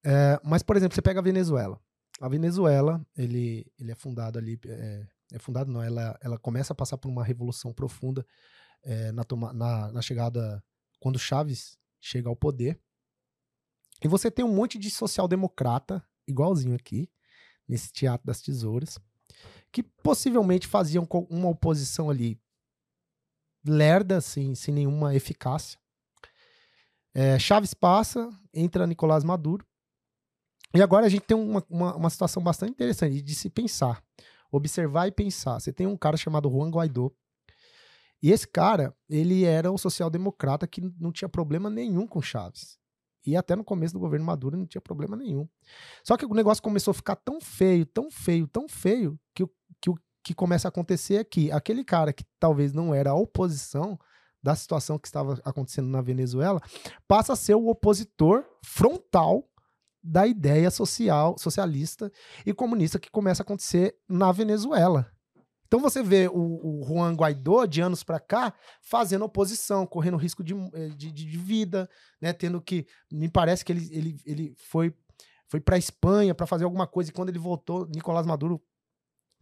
É, mas, por exemplo, você pega a Venezuela. A Venezuela, ele, ele é fundado ali. É, é fundado, não, ela, ela começa a passar por uma revolução profunda é, na, toma- na, na chegada. Quando Chaves chega ao poder. E você tem um monte de social-democrata, igualzinho aqui, nesse Teatro das Tesouras, que possivelmente faziam uma oposição ali lerda, assim, sem nenhuma eficácia. É, Chaves passa, entra Nicolás Maduro. E agora a gente tem uma, uma, uma situação bastante interessante de se pensar. Observar e pensar. Você tem um cara chamado Juan Guaidó. E esse cara, ele era um social-democrata que não tinha problema nenhum com Chaves. E até no começo do governo Maduro não tinha problema nenhum. Só que o negócio começou a ficar tão feio, tão feio, tão feio, que o que, o que começa a acontecer é que aquele cara que talvez não era a oposição, da situação que estava acontecendo na Venezuela, passa a ser o opositor frontal da ideia social, socialista e comunista que começa a acontecer na Venezuela. Então você vê o, o Juan Guaidó, de anos para cá, fazendo oposição, correndo risco de, eh, de, de, vida, né? Tendo que. Me parece que ele, ele, ele foi, foi para Espanha para fazer alguma coisa, e quando ele voltou, Nicolás Maduro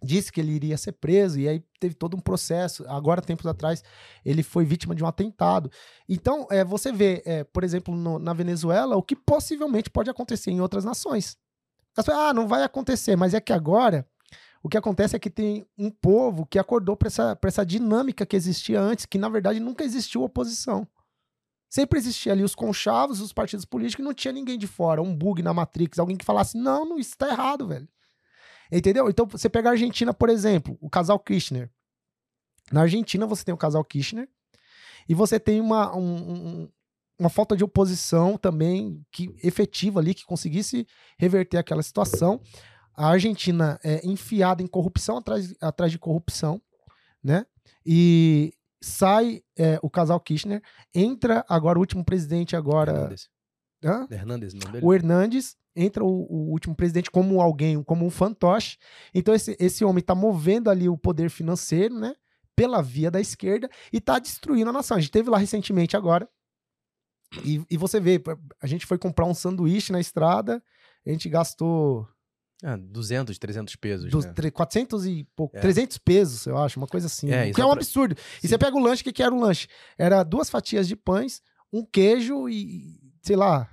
disse que ele iria ser preso, e aí teve todo um processo. Agora, tempos atrás, ele foi vítima de um atentado. Então, é, você vê, é, por exemplo, no, na Venezuela, o que possivelmente pode acontecer em outras nações. ah, não vai acontecer, mas é que agora o que acontece é que tem um povo que acordou para essa, essa dinâmica que existia antes, que na verdade nunca existiu oposição. Sempre existia ali os conchavos, os partidos políticos, e não tinha ninguém de fora, um bug na Matrix, alguém que falasse, não, não isso tá errado, velho. Entendeu? Então, você pega a Argentina, por exemplo, o casal Kirchner. Na Argentina, você tem o casal Kirchner, e você tem uma, um, uma falta de oposição também que efetiva ali, que conseguisse reverter aquela situação a Argentina é enfiada em corrupção atrás, atrás de corrupção, né? E sai é, o casal Kirchner, entra agora o último presidente agora. Hernandes. Hã? Hernandes, não dele? O Hernandes entra o, o, último presidente como alguém, como um fantoche. Então esse, esse homem está movendo ali o poder financeiro, né? Pela via da esquerda e está destruindo a nação. A gente teve lá recentemente agora. E, e você vê, a gente foi comprar um sanduíche na estrada, a gente gastou ah, 200, 300 pesos. Dos, né? 400 e pouco. É. 300 pesos, eu acho, uma coisa assim. É, que é um pra... absurdo. Sim. E você pega o lanche, o que, que era o lanche? Era duas fatias de pães, um queijo e, sei lá,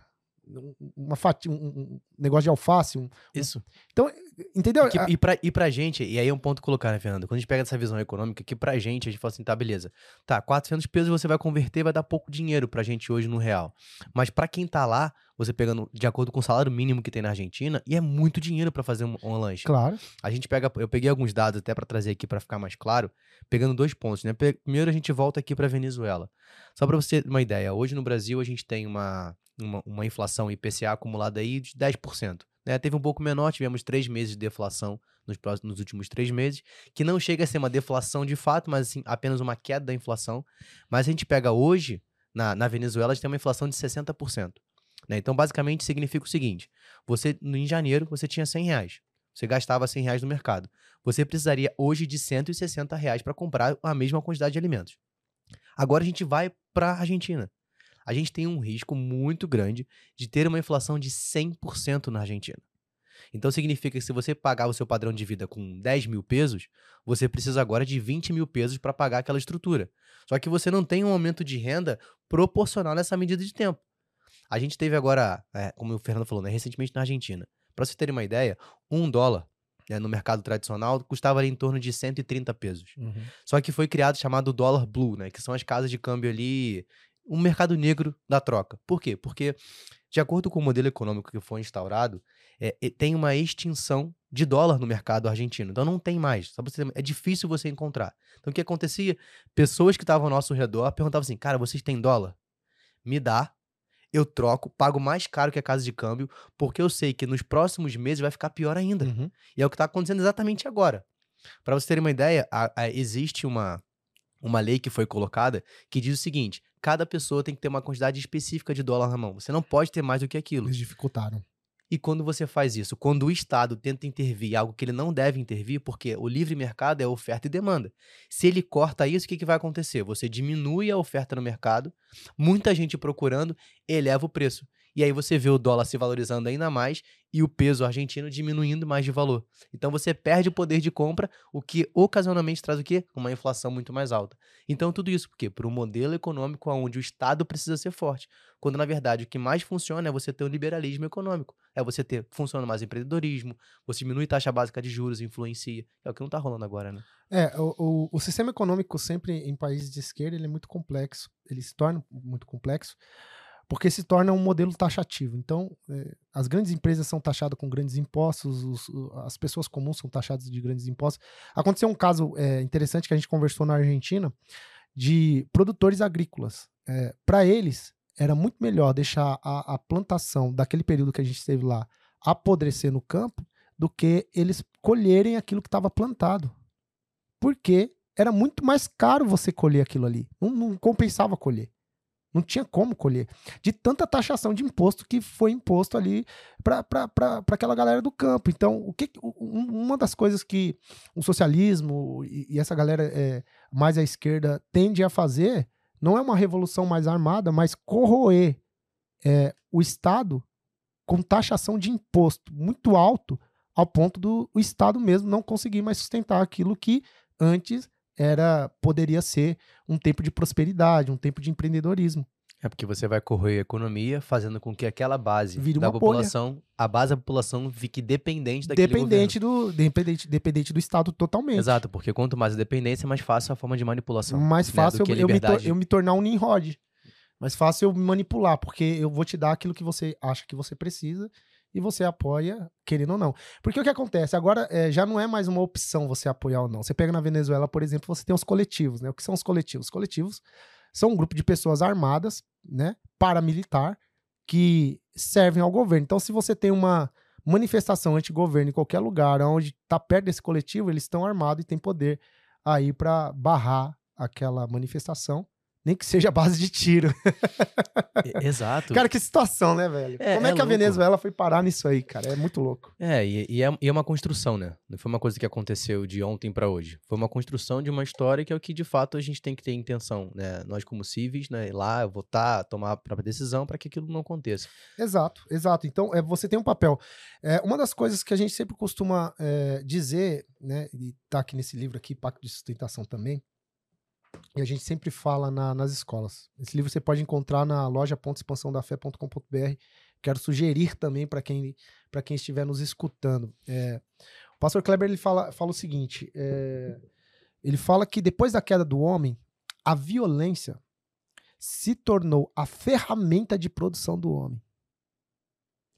uma fatia, um, um negócio de alface. Um, Isso. Então, entendeu? E, que, e, pra, e pra gente, e aí é um ponto colocar, né, Fernando? Quando a gente pega essa visão econômica, que pra gente, a gente fala assim, tá, beleza. Tá, 400 pesos você vai converter, vai dar pouco dinheiro pra gente hoje no real. Mas pra quem tá lá, você pegando de acordo com o salário mínimo que tem na Argentina, e é muito dinheiro para fazer um, um, lanche. Claro. A gente pega, eu peguei alguns dados até para trazer aqui para ficar mais claro, pegando dois pontos, né? Primeiro a gente volta aqui para Venezuela. Só para você ter uma ideia, hoje no Brasil a gente tem uma, uma, uma inflação IPCA acumulada aí de 10%. Né? Teve um pouco menor, tivemos três meses de deflação nos, próximos, nos últimos três meses, que não chega a ser uma deflação de fato, mas assim, apenas uma queda da inflação. Mas a gente pega hoje, na, na Venezuela, a gente tem uma inflação de 60%. Né? Então, basicamente, significa o seguinte: você, em janeiro, você tinha 100 reais. Você gastava 100 reais no mercado. Você precisaria hoje de 160 reais para comprar a mesma quantidade de alimentos. Agora a gente vai para a Argentina. A gente tem um risco muito grande de ter uma inflação de 100% na Argentina. Então significa que se você pagar o seu padrão de vida com 10 mil pesos, você precisa agora de 20 mil pesos para pagar aquela estrutura. Só que você não tem um aumento de renda proporcional nessa medida de tempo. A gente teve agora, é, como o Fernando falou, né, recentemente na Argentina. Para você ter uma ideia, um dólar né, no mercado tradicional custava ali em torno de 130 pesos. Uhum. Só que foi criado chamado dólar blue, né, que são as casas de câmbio ali, um mercado negro da troca. Por quê? Porque, de acordo com o modelo econômico que foi instaurado, é, tem uma extinção de dólar no mercado argentino. Então não tem mais. Você, é difícil você encontrar. Então o que acontecia? Pessoas que estavam ao nosso redor perguntavam assim: cara, vocês têm dólar? Me dá eu troco, pago mais caro que a casa de câmbio, porque eu sei que nos próximos meses vai ficar pior ainda. Uhum. E é o que está acontecendo exatamente agora. Para vocês terem uma ideia, a, a, existe uma, uma lei que foi colocada que diz o seguinte: cada pessoa tem que ter uma quantidade específica de dólar na mão. Você não pode ter mais do que aquilo. Eles dificultaram. E quando você faz isso, quando o Estado tenta intervir algo que ele não deve intervir, porque o livre mercado é oferta e demanda. Se ele corta isso, o que, que vai acontecer? Você diminui a oferta no mercado, muita gente procurando, eleva o preço. E aí você vê o dólar se valorizando ainda mais e o peso argentino diminuindo mais de valor. Então você perde o poder de compra, o que ocasionalmente traz o quê? Uma inflação muito mais alta. Então tudo isso por quê? Por um modelo econômico onde o Estado precisa ser forte. Quando na verdade o que mais funciona é você ter um liberalismo econômico. É você ter, funciona mais empreendedorismo, você diminui taxa básica de juros, influencia. É o que não está rolando agora, né? É, o, o, o sistema econômico sempre em países de esquerda ele é muito complexo. Ele se torna muito complexo porque se torna um modelo taxativo. Então, é, as grandes empresas são taxadas com grandes impostos, os, as pessoas comuns são taxadas de grandes impostos. Aconteceu um caso é, interessante que a gente conversou na Argentina de produtores agrícolas. É, Para eles, era muito melhor deixar a, a plantação daquele período que a gente esteve lá apodrecer no campo do que eles colherem aquilo que estava plantado. Porque era muito mais caro você colher aquilo ali. Não, não compensava colher. Não tinha como colher. De tanta taxação de imposto que foi imposto ali para aquela galera do campo. Então, o que, uma das coisas que o socialismo e, essa galera é, mais à esquerda tende a fazer não é uma revolução mais armada, mas corroer é, o Estado com taxação de imposto muito alto, ao ponto do Estado mesmo não conseguir mais sustentar aquilo que antes era poderia ser um tempo de prosperidade, um tempo de empreendedorismo. É porque você vai correr a economia, fazendo com que aquela base Vire da população, bolha. a base da população fique dependente daquele dependente governo. do dependente, dependente do Estado totalmente. Exato, porque quanto mais a dependência, mais fácil a forma de manipulação. Mais né, fácil a eu, eu, me eu me tornar um Nimrod. Mais fácil eu me manipular, porque eu vou te dar aquilo que você acha que você precisa e você apoia, querendo ou não. Porque o que acontece? Agora é, já não é mais uma opção você apoiar ou não. Você pega na Venezuela, por exemplo, você tem os coletivos, né? O que são os coletivos? Os coletivos são um grupo de pessoas armadas, né? Paramilitar, que servem ao governo. Então, se você tem uma manifestação anti-governo em qualquer lugar onde está perto desse coletivo, eles estão armados e têm poder aí para barrar aquela manifestação nem que seja a base de tiro. Exato. Cara, que situação, né, velho? É, Como é, é que a louco. Venezuela foi parar nisso aí, cara? É muito louco. É e, e é, e é uma construção, né? Não foi uma coisa que aconteceu de ontem pra hoje. Foi uma construção de uma história que é o que de fato a gente tem que ter intenção, né? Nós como civis, né? Ir lá, votar, tomar a própria decisão para que aquilo não aconteça. Exato, exato. Então, é, você tem um papel. É, uma das coisas que a gente sempre costuma é, dizer, né? E tá aqui nesse livro aqui, Pacto de Sustentação também, e a gente sempre fala na- nas escolas. Esse livro você pode encontrar na loja.expansãodafé.com.br. Quero sugerir também para quem, quem estiver nos escutando. É, o pastor Kleber ele fala, fala o seguinte: é, ele fala que depois da queda do homem, a violência se tornou a ferramenta de produção do homem.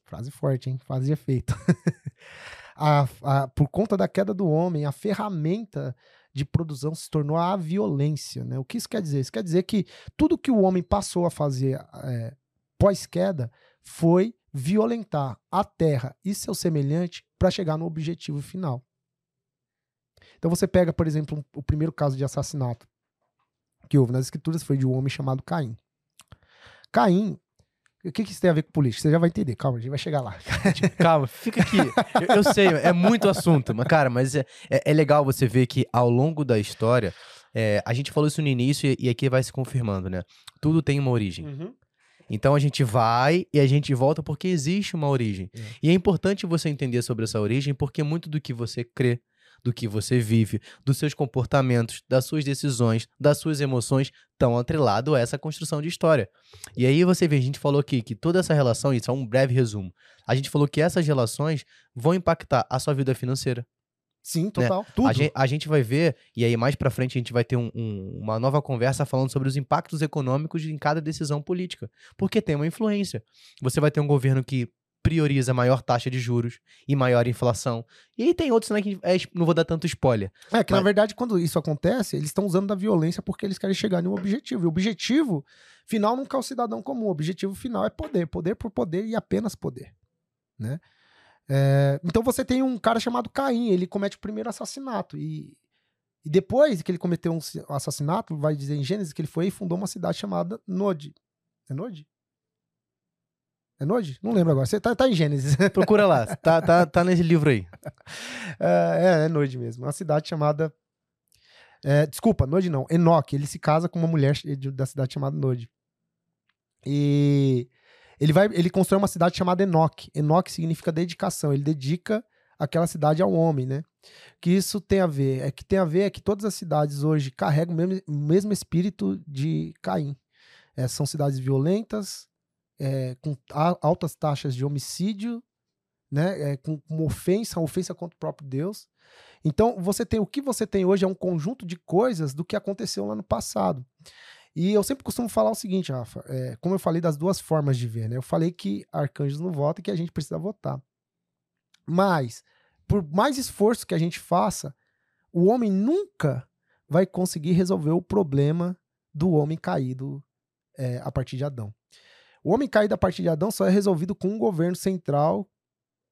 Frase forte, hein? Frase de efeito. A- a- por conta da queda do homem, a ferramenta de produção se tornou a violência. Né? O que isso quer dizer? Isso quer dizer que tudo que o homem passou a fazer é, pós-queda foi violentar a terra e seu semelhante para chegar no objetivo final. Então você pega, por exemplo, o primeiro caso de assassinato que houve nas escrituras foi de um homem chamado Caim. Caim, o que, que isso tem a ver com política? Você já vai entender, calma, a gente vai chegar lá. Calma, fica aqui. Eu, eu sei, é muito assunto, mas, cara, mas é, é, é legal você ver que ao longo da história, é, a gente falou isso no início e, e aqui vai se confirmando, né? Tudo tem uma origem. Então a gente vai e a gente volta porque existe uma origem. É. E é importante você entender sobre essa origem porque muito do que você crê, do que você vive, dos seus comportamentos, das suas decisões, das suas emoções estão atrelado a essa construção de história. E aí você vê, a gente falou aqui que toda essa relação, isso é um breve resumo. A gente falou que essas relações vão impactar a sua vida financeira. Sim, total. Tudo. A gente, a gente vai ver, e aí mais pra frente a gente vai ter um- um- uma nova conversa falando sobre os impactos econômicos em cada decisão política. Porque tem uma influência. Você vai ter um governo que prioriza maior taxa de juros e maior inflação. E aí tem outros né, que é, não vou dar tanto spoiler. É que, Mas- na verdade, quando isso acontece, eles estão usando da violência porque eles querem chegar em um objetivo. E o objetivo final nunca é o cidadão comum. O objetivo final é poder. Poder por poder e apenas poder. Né? É, então você tem um cara chamado Caim, ele comete o primeiro assassinato. E, e depois que ele cometeu um assassinato, vai dizer em Gênesis que ele foi e fundou uma cidade chamada Nod. É Nod? É Nod? Não lembro agora. Você tá, tá em Gênesis. Procura lá, tá, tá, tá nesse livro aí. É, é, é Nod mesmo. Uma cidade chamada. é, desculpa, Nod não. Enoque. Ele se casa com uma mulher da cidade chamada Nod. E ele vai, ele constrói uma cidade chamada Enoque. Enoque significa dedicação. Ele dedica aquela cidade ao homem, né? Que isso tem a ver, é que tem a ver é que todas as cidades hoje carregam o mesmo, o mesmo espírito de Caim. É, são cidades violentas, é, com altas taxas de homicídio, né? É, com, com ofensa, ofensa contra o próprio Deus. Então, você tem o que você tem hoje é um conjunto de coisas do que aconteceu lá no passado. E eu sempre costumo falar o seguinte, Rafa, é, como eu falei das duas formas de ver, né? Eu falei que arcanjos não votam e que a gente precisa votar. Mas, por mais esforço que a gente faça, o homem nunca vai conseguir resolver o problema do homem caído é, a partir de Adão. O homem caído a partir de Adão só é resolvido com um governo central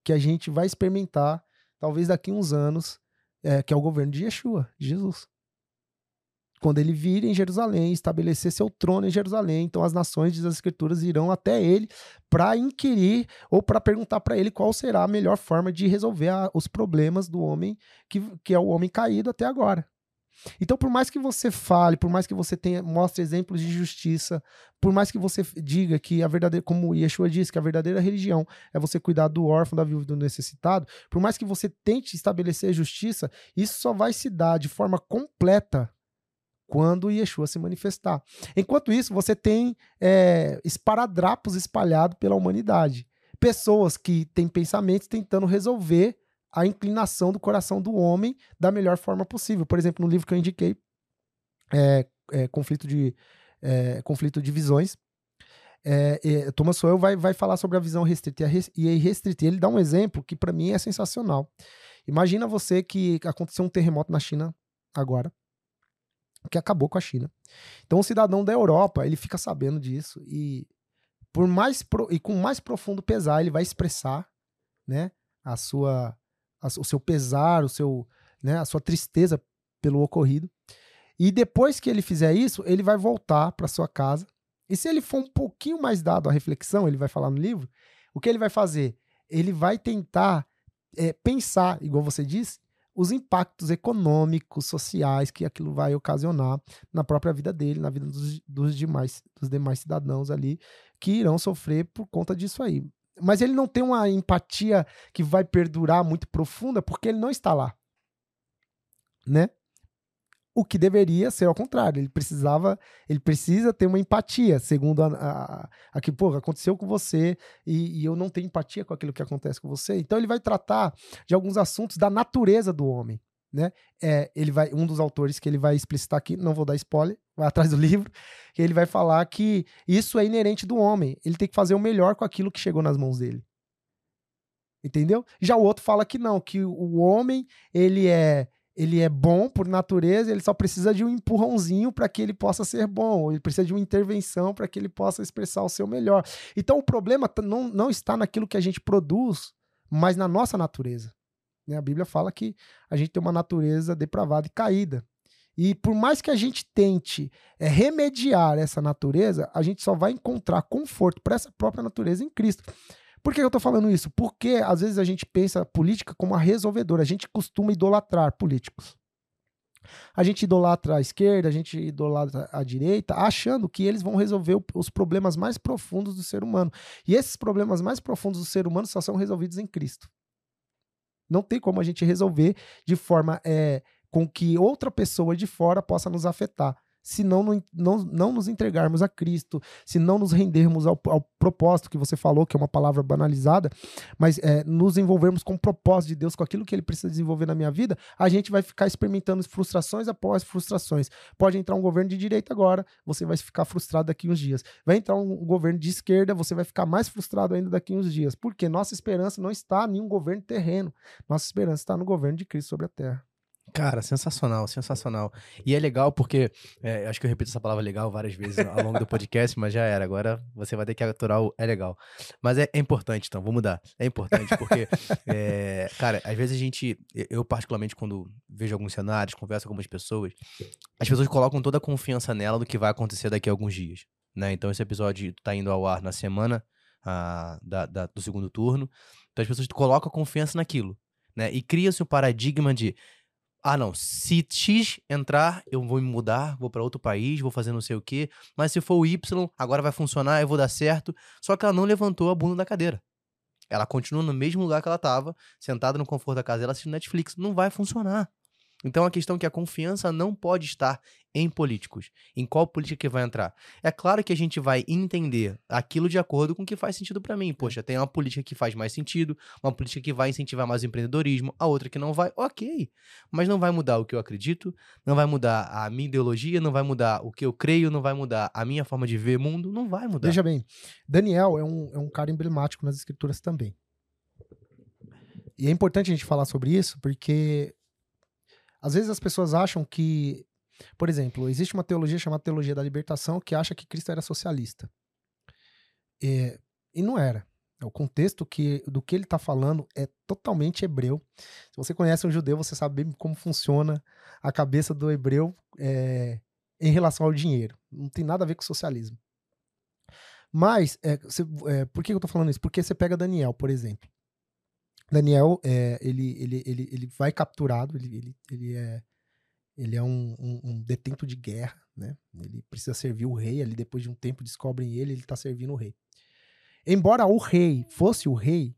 que a gente vai experimentar, talvez daqui uns anos, é, que é o governo de Yeshua, de Jesus. quando ele vir em Jerusalém, estabelecer seu trono em Jerusalém, então as nações, diz as escrituras, irão até ele para inquirir ou para perguntar para ele qual será a melhor forma de resolver a, os problemas do homem que, que é o homem caído até agora. Então, por mais que você fale, por mais que você tenha, mostre exemplos de justiça, por mais que você diga que a verdadeira, como Yeshua disse, que a verdadeira religião é você cuidar do órfão, da viúva do necessitado, por mais que você tente estabelecer justiça, isso só vai se dar de forma completa quando Yeshua se manifestar. Enquanto isso, você tem é, esparadrapos espalhados pela humanidade. Pessoas que têm pensamentos tentando resolver a inclinação do coração do homem da melhor forma possível. Por exemplo, no livro que eu indiquei, é, é, conflito, de, é, conflito de visões, é, Thomas Sowell vai, vai falar sobre a visão restrita e irrestrita. Ele dá um exemplo que para mim é sensacional. Imagina você que aconteceu um terremoto na China agora, que acabou com a China. Então, um cidadão da Europa, ele fica sabendo disso e por mais pro, e com mais profundo pesar, ele vai expressar, né, a sua o seu pesar, o seu, né, a sua tristeza pelo ocorrido. E depois que ele fizer isso, ele vai voltar para sua casa. E se ele for um pouquinho mais dado à reflexão, ele vai falar no livro, o que ele vai fazer? Ele vai tentar é, pensar, igual você disse, os impactos econômicos, sociais que aquilo vai ocasionar na própria vida dele, na vida dos, dos, demais, dos demais cidadãos ali que irão sofrer por conta disso aí mas ele não tem uma empatia que vai perdurar muito profunda porque ele não está lá. Né? O que deveria ser ao contrário, ele precisava, ele precisa ter uma empatia, segundo a, a, a que, pô, aconteceu com você e, e eu não tenho empatia com aquilo que acontece com você. Então ele vai tratar de alguns assuntos da natureza do homem né? É, ele vai, um dos autores que ele vai explicitar aqui, não vou dar spoiler, vai atrás do livro, que ele vai falar que isso é inerente do homem. Ele tem que fazer o melhor com aquilo que chegou nas mãos dele. Entendeu? Já o outro fala que não, que o homem, ele é ele é bom por natureza, ele só precisa de um empurrãozinho para que ele possa ser bom, ele precisa de uma intervenção para que ele possa expressar o seu melhor. Então o problema não, não está naquilo que a gente produz, mas na nossa natureza. Né? A Bíblia fala que a gente tem uma natureza depravada e caída. E por mais que a gente tente é, remediar essa natureza, a gente só vai encontrar conforto para essa própria natureza em Cristo. Por que eu estou falando isso? Porque às vezes a gente pensa a política como a resolvedora. A gente costuma idolatrar políticos. A gente idolatra a esquerda, a gente idolatra a direita, achando que eles vão resolver os problemas mais profundos do ser humano. E esses problemas mais profundos do ser humano só são resolvidos em Cristo. Não tem como a gente resolver de forma é, com que outra pessoa de fora possa nos afetar se não, não, não nos entregarmos a Cristo, se não nos rendermos ao, ao propósito que você falou, que é uma palavra banalizada, mas é, nos envolvermos com o propósito de Deus, com aquilo que Ele precisa desenvolver na minha vida, a gente vai ficar experimentando frustrações após frustrações. Pode entrar um governo de direita agora, você vai ficar frustrado daqui uns dias. Vai entrar um governo de esquerda, você vai ficar mais frustrado ainda daqui uns dias. Porque nossa esperança não está em um governo terreno, nossa esperança está no governo de Cristo sobre a terra. Cara, sensacional, sensacional. E é legal porque, é, acho que eu repito essa palavra legal várias vezes ao longo do podcast, mas já era. Agora você vai ter que aturar o é legal. Mas é, é importante, então, vou mudar. É importante porque, é, cara, às vezes a gente, eu particularmente quando vejo alguns cenários, converso com algumas pessoas, as pessoas colocam toda a confiança nela do que vai acontecer daqui a alguns dias. Né? Então esse episódio tá indo ao ar na semana a, da, da, do segundo turno. Então as pessoas colocam confiança naquilo. Né? E cria-se o paradigma de ah, não, se X entrar, eu vou me mudar, vou para outro país, vou fazer não sei o quê. Mas se for o Y, agora vai funcionar, eu vou dar certo. Só que ela não levantou a bunda da cadeira. Ela continua no mesmo lugar que ela estava, sentada no conforto da casa dela assistindo Netflix. Não vai funcionar. Então a questão é que a confiança não pode estar em políticos. Em qual política que vai entrar? É claro que a gente vai entender aquilo de acordo com o que faz sentido para mim. Poxa, tem uma política que faz mais sentido, uma política que vai incentivar mais o empreendedorismo, a outra que não vai, ok. Mas não vai mudar o que eu acredito, não vai mudar a minha ideologia, não vai mudar o que eu creio, não vai mudar a minha forma de ver mundo, não vai mudar. Veja bem, Daniel é um, é um cara emblemático nas escrituras também. E é importante a gente falar sobre isso, porque às vezes as pessoas acham que, por exemplo, existe uma teologia chamada teologia da libertação que acha que Cristo era socialista. É, e não era. O contexto que, do que ele está falando é totalmente hebreu. Se você conhece um judeu, você sabe como funciona a cabeça do hebreu. É, em relação ao dinheiro. Não tem nada a ver com socialismo. Mas, é, cê, é, por que eu tô falando isso? Porque você pega Daniel, por exemplo. Daniel, é, ele, ele, ele, ele vai capturado, ele, ele, ele é, ele é um, um, um, detento de guerra, né? Ele precisa servir o rei, ali depois de um tempo descobrem ele, ele tá servindo o rei. Embora o rei fosse o rei,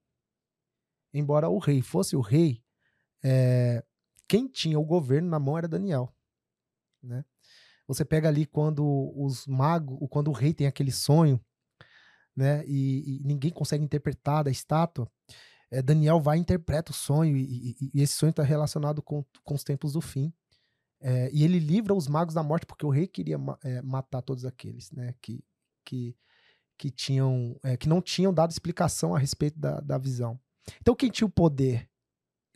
embora o rei fosse o rei, é, quem tinha o governo na mão era Daniel, né? Você pega ali quando os magos, quando o rei tem aquele sonho, né? E, e ninguém consegue interpretar da estátua. É, Daniel vai interpreta o sonho, e, e, e esse sonho está relacionado com, com os tempos do fim. É, e ele livra os magos da morte, porque o rei queria é, matar todos aqueles, né? Que, que, que tinham, é, que não tinham dado explicação a respeito da, da visão. Então quem tinha o poder?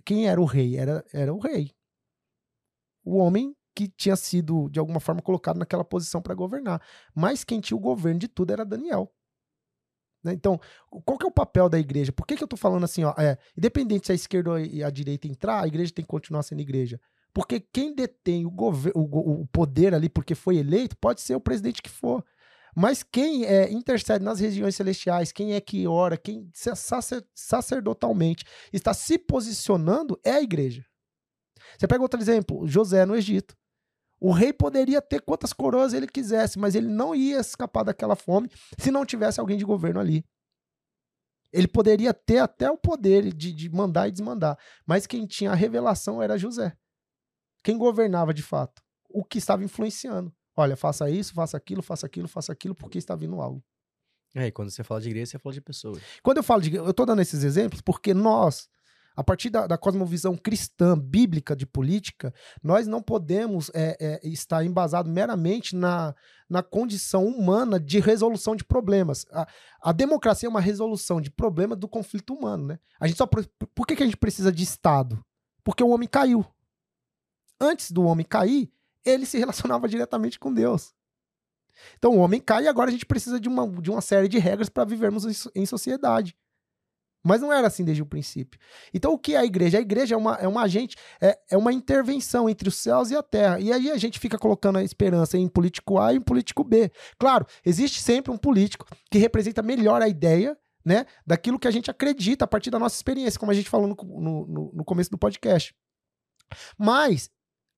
Quem era o rei? Era, era o rei. O homem que tinha sido, de alguma forma, colocado naquela posição para governar. Mas quem tinha o governo de tudo era Daniel. Né? Então, qual que é o papel da igreja? Por que, que eu estou falando assim? Ó, é, independente se a esquerda e a direita entrar, a igreja tem que continuar sendo igreja. Porque quem detém o, o, o poder ali porque foi eleito pode ser o presidente que for. Mas quem é, intercede nas regiões celestiais, quem é que ora, quem sacer, sacerdotalmente está se posicionando é a igreja. Você pega outro exemplo, José no Egito. O rei poderia ter quantas coroas ele quisesse, mas ele não ia escapar daquela fome se não tivesse alguém de governo ali. Ele poderia ter até o poder de, de mandar e desmandar, mas quem tinha a revelação era José. Quem governava de fato, o que estava influenciando. Olha, faça isso, faça aquilo, faça aquilo, faça aquilo, porque está vindo algo. É, e quando você fala de igreja, você fala de pessoas. Quando eu falo de. Eu estou dando esses exemplos porque nós, a partir da, da cosmovisão cristã, bíblica de política, nós não podemos é, é, estar embasado meramente na, na condição humana de resolução de problemas. A, a democracia é uma resolução de problemas do conflito humano, né? A gente só, por que, que a gente precisa de Estado? Porque o homem caiu. Antes do homem cair, ele se relacionava diretamente com Deus. Então o homem cai e agora a gente precisa de uma, de uma série de regras para vivermos em sociedade. Mas não era assim desde o princípio. Então, o que é a igreja? A igreja é uma, é uma agente, é, é uma intervenção entre os céus e a terra. E aí a gente fica colocando a esperança em político A e em político B. Claro, existe sempre um político que representa melhor a ideia né, daquilo que a gente acredita a partir da nossa experiência, como a gente falou no, no, no começo do podcast. Mas,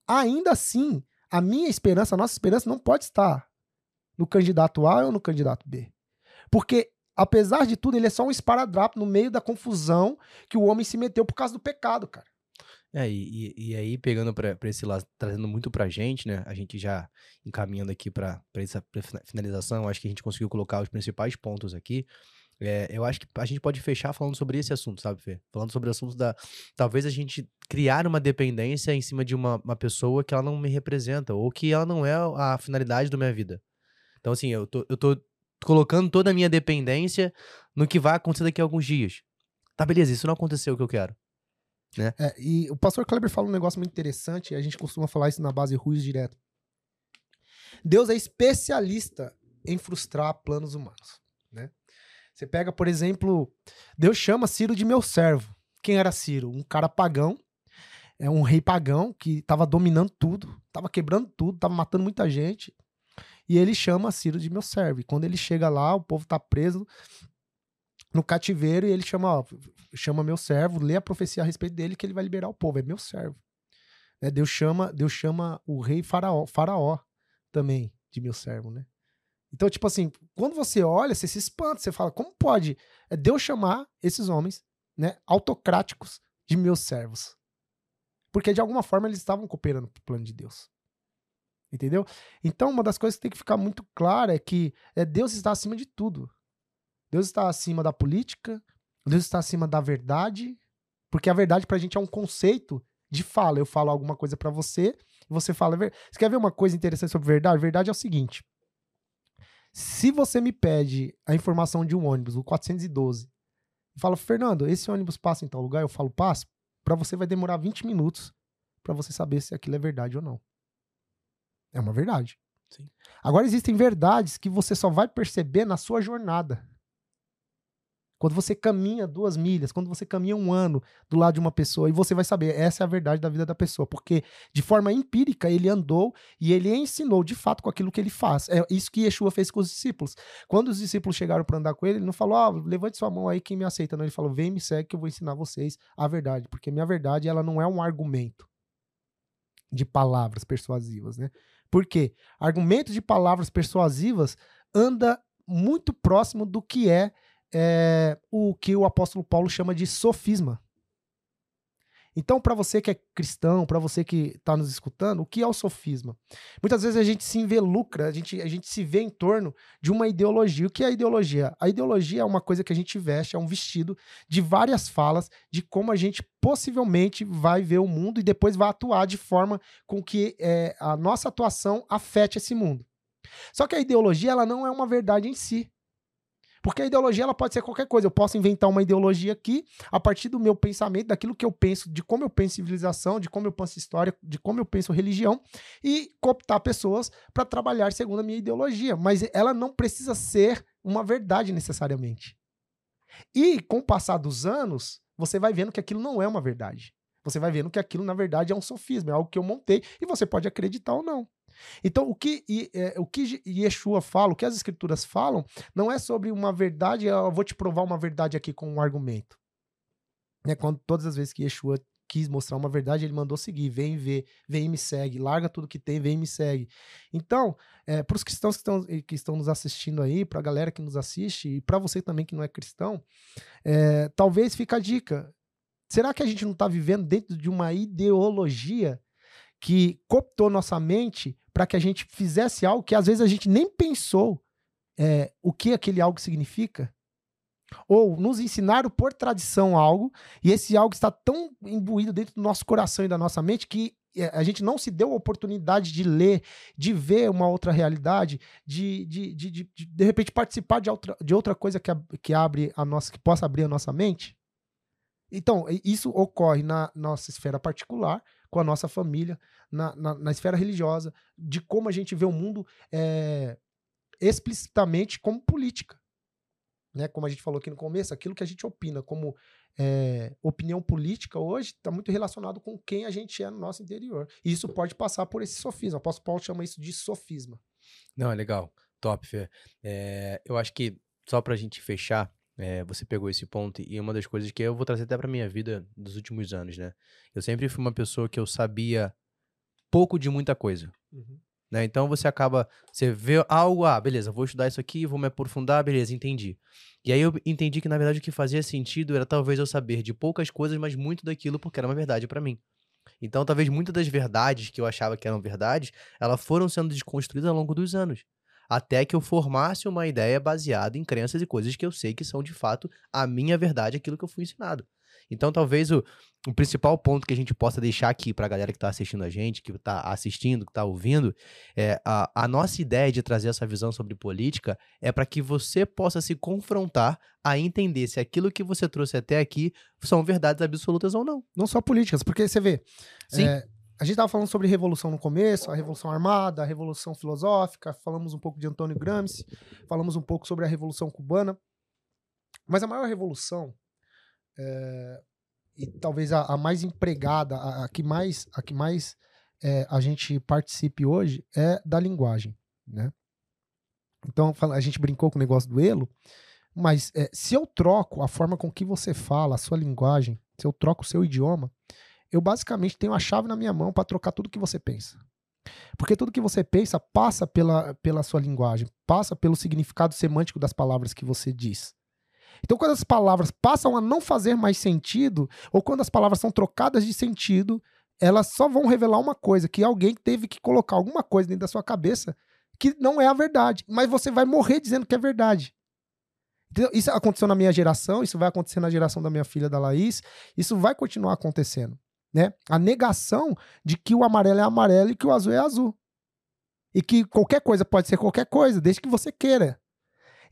ainda assim, a minha esperança, a nossa esperança não pode estar no candidato A ou no candidato B. Porque apesar de tudo, ele é só um esparadrapo no meio da confusão que o homem se meteu por causa do pecado, cara. É, e, e aí, pegando para esse lado, trazendo muito pra gente, né? A gente já encaminhando aqui para essa finalização, acho que a gente conseguiu colocar os principais pontos aqui. É, eu acho que a gente pode fechar falando sobre esse assunto, sabe, Fê? Falando sobre o assunto da. Talvez a gente criar uma dependência em cima de uma, uma pessoa que ela não me representa, ou que ela não é a finalidade da minha vida. Então, assim, eu tô, eu tô colocando toda a minha dependência no que vai acontecer daqui a alguns dias. Tá, beleza, isso não aconteceu o que eu quero. Né? É, e o pastor Kleber fala um negócio muito interessante, e a gente costuma falar isso na base Ruiz direto. Deus é especialista em frustrar planos humanos. Né? Você pega, por exemplo, Deus chama Ciro de meu servo. Quem era Ciro? Um cara pagão, é um rei pagão que estava dominando tudo, estava quebrando tudo, estava matando muita gente. E ele chama Ciro de meu servo. E quando ele chega lá, o povo tá preso no cativeiro e ele chama, ó, chama meu servo, lê a profecia a respeito dele que ele vai liberar o povo, é meu servo. É, Deus chama, Deus chama o rei faraó, faraó também de meu servo, né? Então, tipo assim, quando você olha, você se espanta, você fala, como pode Deus chamar esses homens, né, autocráticos de meus servos? Porque de alguma forma eles estavam cooperando pro plano de Deus. Entendeu? Então, uma das coisas que tem que ficar muito clara é que é, Deus está acima de tudo. Deus está acima da política, Deus está acima da verdade, porque a verdade pra gente é um conceito de fala. Eu falo alguma coisa para você, você fala. Você quer ver uma coisa interessante sobre verdade? Verdade é o seguinte: se você me pede a informação de um ônibus, o 412, e fala, Fernando, esse ônibus passa em tal lugar, eu falo, passa, para você vai demorar 20 minutos para você saber se aquilo é verdade ou não. É uma verdade. Sim. Agora existem verdades que você só vai perceber na sua jornada. Quando você caminha duas milhas, quando você caminha um ano do lado de uma pessoa, e você vai saber, essa é a verdade da vida da pessoa, porque de forma empírica ele andou e ele ensinou de fato com aquilo que ele faz. É isso que Yeshua fez com os discípulos. Quando os discípulos chegaram para andar com ele, ele não falou, ah, levante sua mão aí quem me aceita. Não, ele falou, vem me segue que eu vou ensinar vocês a verdade, porque minha verdade ela não é um argumento de palavras persuasivas, né? Por quê? Argumento de palavras persuasivas anda muito próximo do que é é, o que o apóstolo Paulo chama de sofisma. Então, para você que é cristão, para você que está nos escutando, o que é o sofisma? Muitas vezes a gente se involucra, a gente, a gente se vê em torno de uma ideologia. O que é a ideologia? A ideologia é uma coisa que a gente veste, é um vestido de várias falas de como a gente possivelmente vai ver o mundo e depois vai atuar de forma com que é, a nossa atuação afete esse mundo. Só que a ideologia ela não é uma verdade em si. Porque a ideologia ela pode ser qualquer coisa. Eu posso inventar uma ideologia aqui a partir do meu pensamento, daquilo que eu penso, de como eu penso civilização, de como eu penso história, de como eu penso religião e cooptar pessoas para trabalhar segundo a minha ideologia. Mas ela não precisa ser uma verdade necessariamente. E com o passar dos anos, você vai vendo que aquilo não é uma verdade. Você vai vendo que aquilo, na verdade, é um sofisma, é algo que eu montei e você pode acreditar ou não. Então, o que, é, o que Yeshua fala, o que as escrituras falam, não é sobre uma verdade, eu vou te provar uma verdade aqui com um argumento. É quando todas as vezes que Yeshua quis mostrar uma verdade, ele mandou seguir, vem ver, vem e me segue, larga tudo que tem, vem e me segue. Então, é, para os cristãos que estão, que estão nos assistindo aí, para a galera que nos assiste, e para você também que não é cristão, é, talvez fique a dica. Será que a gente não está vivendo dentro de uma ideologia que cooptou nossa mente para que a gente fizesse algo que às vezes a gente nem pensou é, o que aquele algo significa. Ou nos ensinaram por tradição algo, e esse algo está tão imbuído dentro do nosso coração e da nossa mente que é, a gente não se deu a oportunidade de ler, de ver uma outra realidade, de de, de, de, de, de repente participar de outra, de outra coisa que, que abre a nossa, que possa abrir a nossa mente. Então, isso ocorre na nossa esfera particular, com a nossa família, na, na, na esfera religiosa, de como a gente vê o mundo é, explicitamente como política. Né? Como a gente falou aqui no começo, aquilo que a gente opina como é, opinião política hoje está muito relacionado com quem a gente é no nosso interior. E isso pode passar por esse sofisma. O apóstolo Paulo chama isso de sofisma. Não, é legal. Top, Fê. É, eu acho que, só para a gente fechar, é, você pegou esse ponto e uma das coisas que eu vou trazer até para minha vida dos últimos anos, né? Eu sempre fui uma pessoa que eu sabia pouco de muita coisa. Uhum. Né? Então você acaba, você vê algo, ah, beleza, vou estudar isso aqui, vou me aprofundar, beleza, entendi. E aí eu entendi que na verdade o que fazia sentido era talvez eu saber de poucas coisas, mas muito daquilo porque era uma verdade para mim. Então talvez muitas das verdades que eu achava que eram verdades, elas foram sendo desconstruídas ao longo dos anos até que eu formasse uma ideia baseada em crenças e coisas que eu sei que são de fato a minha verdade, aquilo que eu fui ensinado. Então, talvez o, o principal ponto que a gente possa deixar aqui para a galera que está assistindo a gente, que está assistindo, que está ouvindo, é a, a nossa ideia de trazer essa visão sobre política é para que você possa se confrontar a entender se aquilo que você trouxe até aqui são verdades absolutas ou não. Não só políticas, porque você vê. Sim. É, a gente estava falando sobre revolução no começo, a revolução armada, a revolução filosófica, falamos um pouco de Antônio Gramsci, falamos um pouco sobre a revolução cubana. Mas a maior revolução, é, e talvez a, a mais empregada, a, a, que mais, a que mais é, a gente participe hoje, é da linguagem. Né? Então, a gente brincou com o negócio do elo, mas é, se eu troco a forma com que você fala, a sua linguagem, se eu troco o seu idioma, eu basicamente tenho a chave na minha mão para trocar tudo que você pensa. Porque tudo que você pensa passa pela, pela sua linguagem, passa pelo significado semântico das palavras que você diz. Então, quando as palavras passam a não fazer mais sentido, ou quando as palavras são trocadas de sentido, elas só vão revelar uma coisa: que alguém teve que colocar alguma coisa dentro da sua cabeça que não é a verdade. Mas você vai morrer dizendo que é verdade. Isso aconteceu na minha geração, isso vai acontecer na geração da minha filha, da Laís, isso vai continuar acontecendo né? A negação de que o amarelo é amarelo e que o azul é azul. E que qualquer coisa pode ser qualquer coisa, desde que você queira.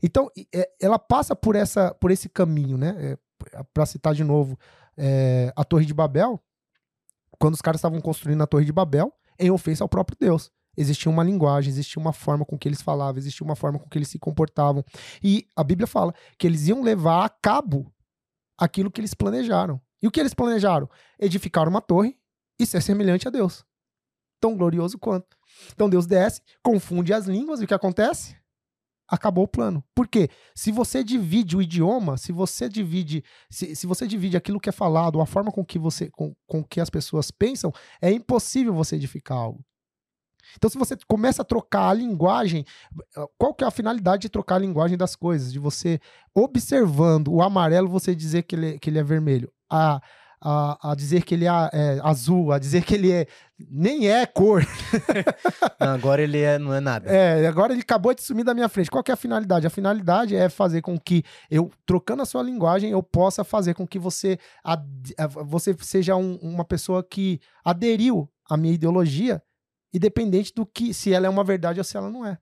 Então, é, ela passa por, essa, por esse caminho, né? É, Para citar de novo é, a Torre de Babel, quando os caras estavam construindo a Torre de Babel, em ofensa ao próprio Deus. existia uma linguagem, existia uma forma com que eles falavam, existia uma forma com que eles se comportavam. E a Bíblia fala que eles iam levar a cabo aquilo que eles planejaram. E o que eles planejaram? Edificar uma torre e ser semelhante a Deus. Tão glorioso quanto. Então Deus desce, confunde as línguas e o que acontece? Acabou o plano. Por quê? Se você divide o idioma, se você divide, se, se você divide aquilo que é falado, a forma com que você, com, com que as pessoas pensam, é impossível você edificar algo. Então, se você começa a trocar a linguagem, qual que é a finalidade de trocar a linguagem das coisas? De você, observando o amarelo, você dizer que ele, que ele é vermelho. A, a, a dizer que ele é, é, azul, a dizer que ele é nem é cor. não, agora ele é, não é nada. É, agora ele acabou de sumir da minha frente. Qual que é a finalidade? A finalidade é fazer com que eu, trocando a sua linguagem, eu possa fazer com que você, ad, você seja um, uma pessoa que aderiu à minha ideologia, independente do que, se ela é uma verdade ou se ela não é.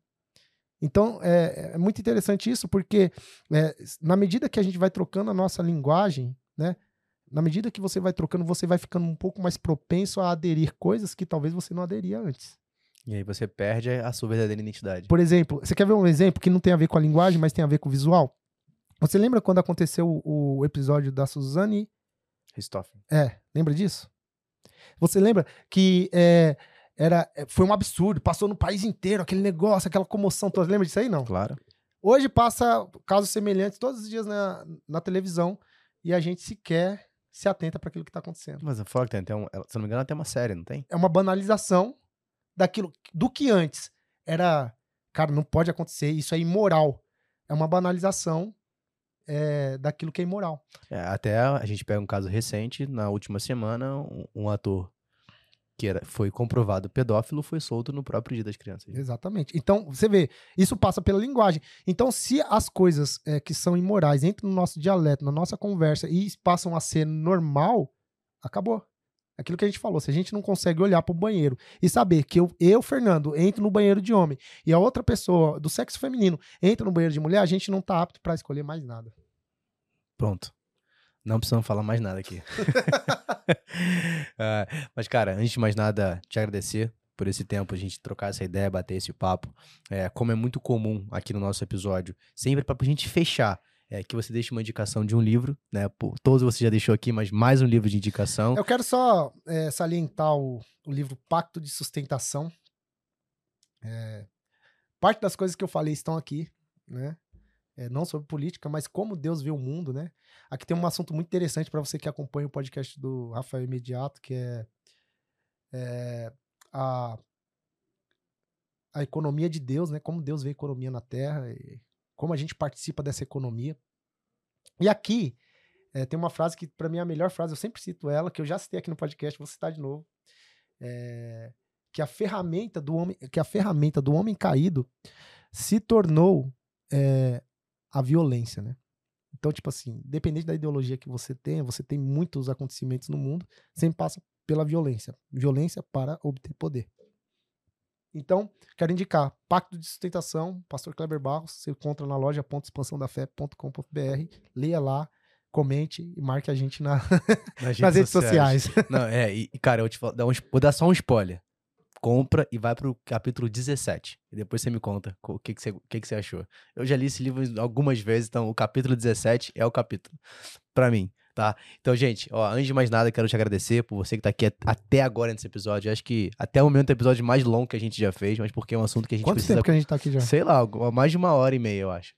Então, é, é muito interessante isso, porque é, na medida que a gente vai trocando a nossa linguagem, né, na medida que você vai trocando, você vai ficando um pouco mais propenso a aderir coisas que talvez você não aderia antes. E aí você perde a sua verdadeira identidade. Por exemplo, você quer ver um exemplo que não tem a ver com a linguagem, mas tem a ver com o visual? Você lembra quando aconteceu o, episódio da Suzane Ristoffen? É, lembra disso? Você lembra que é, era, é, foi um absurdo, passou no país inteiro aquele negócio, aquela comoção toda. Lembra disso aí, não? Claro. Hoje passa casos semelhantes todos os dias na, na televisão e a gente sequer se atenta para aquilo que está acontecendo. Mas a Fox tem, tem um, se não me engano, tem uma série, não tem? É uma banalização daquilo do que antes era, cara, não pode acontecer, isso é imoral. É uma banalização é, daquilo que é imoral. É, até a gente pega um caso recente, na última semana, um, um ator que era, foi comprovado pedófilo, foi solto no próprio dia das crianças. Exatamente. Então, você vê, isso passa pela linguagem. Então, se as coisas é, que são imorais entram no nosso dialeto, na nossa conversa e passam a ser normal, acabou. Aquilo que a gente falou, se a gente não consegue olhar para o banheiro e saber que eu, eu, Fernando, entro no banheiro de homem e a outra pessoa do sexo feminino entra no banheiro de mulher, a gente não está apto para escolher mais nada. Pronto. Não precisamos falar mais nada aqui. uh, mas, cara, antes de mais nada, te agradecer por esse tempo, a gente trocar essa ideia, bater esse papo. É, como é muito comum aqui no nosso episódio, sempre para a gente fechar. É, que você deixe uma indicação de um livro, né? Por, todos você já deixou aqui, mas mais um livro de indicação. Eu quero só é, salientar o, o, livro Pacto de Sustentação. É, parte das coisas que eu falei estão aqui, né? É, não sobre política, mas como Deus vê o mundo, né? Aqui tem um assunto muito interessante para você que acompanha o podcast do Rafael Imediato, que é, é a, a economia de Deus, né? Como Deus vê a economia na Terra, e como a gente participa dessa economia. E aqui é, tem uma frase que para mim é a melhor frase, eu sempre cito ela, que eu já citei aqui no podcast, vou citar de novo. É, que a ferramenta do homem, que a ferramenta do homem caído se tornou é, a violência, né? Então, tipo assim, dependente da ideologia que você tenha, você tem muitos acontecimentos no mundo, sempre passa pela violência. Violência para obter poder. Então, quero indicar Pacto de Sustentação, Pastor Kleber Barros, você encontra na loja expansãodafé.com.br, leia lá, comente e marque a gente na, nas, nas redes sociais. sociais. Não, é, e, cara, eu te, vou dar só um spoiler compra e vai pro capítulo 17. E depois você me conta o que, que, você, o que, que você achou. Eu já li esse livro algumas vezes, então o capítulo 17 é o capítulo. para mim, tá? Então, gente, ó, antes de mais nada, quero te agradecer por você que tá aqui até agora nesse episódio. Eu acho que até o momento é o episódio mais longo que a gente já fez, mas porque é um assunto que a gente Quanto precisa. tempo que a gente tá aqui já? Sei lá, mais de uma hora e meia, eu acho.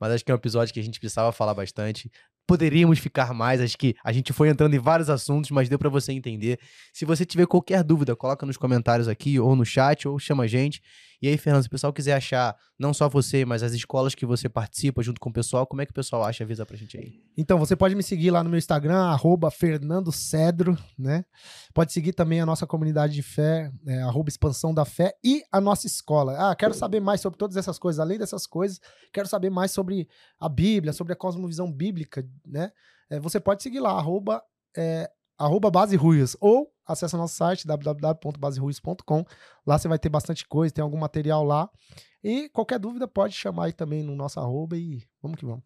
Mas acho que é um episódio que a gente precisava falar bastante poderíamos ficar mais. Acho que a gente foi entrando em vários assuntos, mas deu para você entender. Se você tiver qualquer dúvida, coloca nos comentários aqui, ou no chat, ou chama a gente. E aí, Fernando, se o pessoal quiser achar não só você, mas as escolas que você participa junto com o pessoal, como é que o pessoal acha? Avisa pra gente aí. Então, você pode me seguir lá no meu Instagram, arroba Fernando Cedro, né? Pode seguir também a nossa comunidade de fé, é, Expansão da Fé e a nossa escola. Ah, quero saber mais sobre todas essas coisas. Além dessas coisas, quero saber mais sobre a Bíblia, sobre a cosmovisão bíblica, né? É, você pode seguir lá, arroba, é, arroba Base Ruias, ou acessa nosso site www.baseruias.com. Lá você vai ter bastante coisa, tem algum material lá. E qualquer dúvida pode chamar aí também no nosso arroba e vamos que vamos.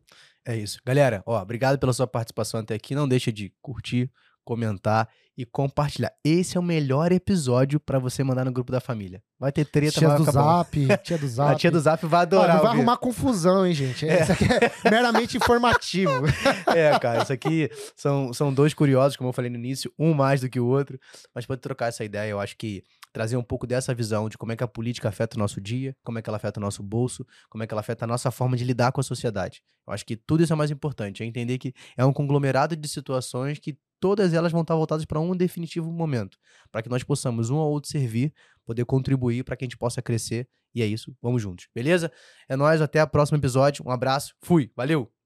É isso. Galera, ó, obrigado pela sua participação até aqui. Não deixa de curtir, comentar e compartilhar. Esse é o melhor episódio para você mandar no grupo da família. Vai ter treta, Tia vai do. Zap, tia do Zap. A tia do Zap vai adorar. não vai arrumar confusão, hein, gente? É. Isso aqui é meramente informativo. É, cara, isso aqui são, são dois curiosos, como eu falei no início, um mais do que o outro, mas pode trocar essa ideia. Eu acho que trazer um pouco dessa visão de como é que a política afeta o nosso dia, como é que ela afeta o nosso bolso, como é que ela afeta a nossa forma de lidar com a sociedade. Eu acho que tudo isso é mais importante, é entender que é um conglomerado de situações que todas elas vão estar voltadas para um definitivo momento, para que nós possamos um ao outro servir, poder contribuir para que a gente possa crescer. E é isso, vamos juntos, beleza? É nóis, até o próximo episódio. Um abraço, fui, valeu!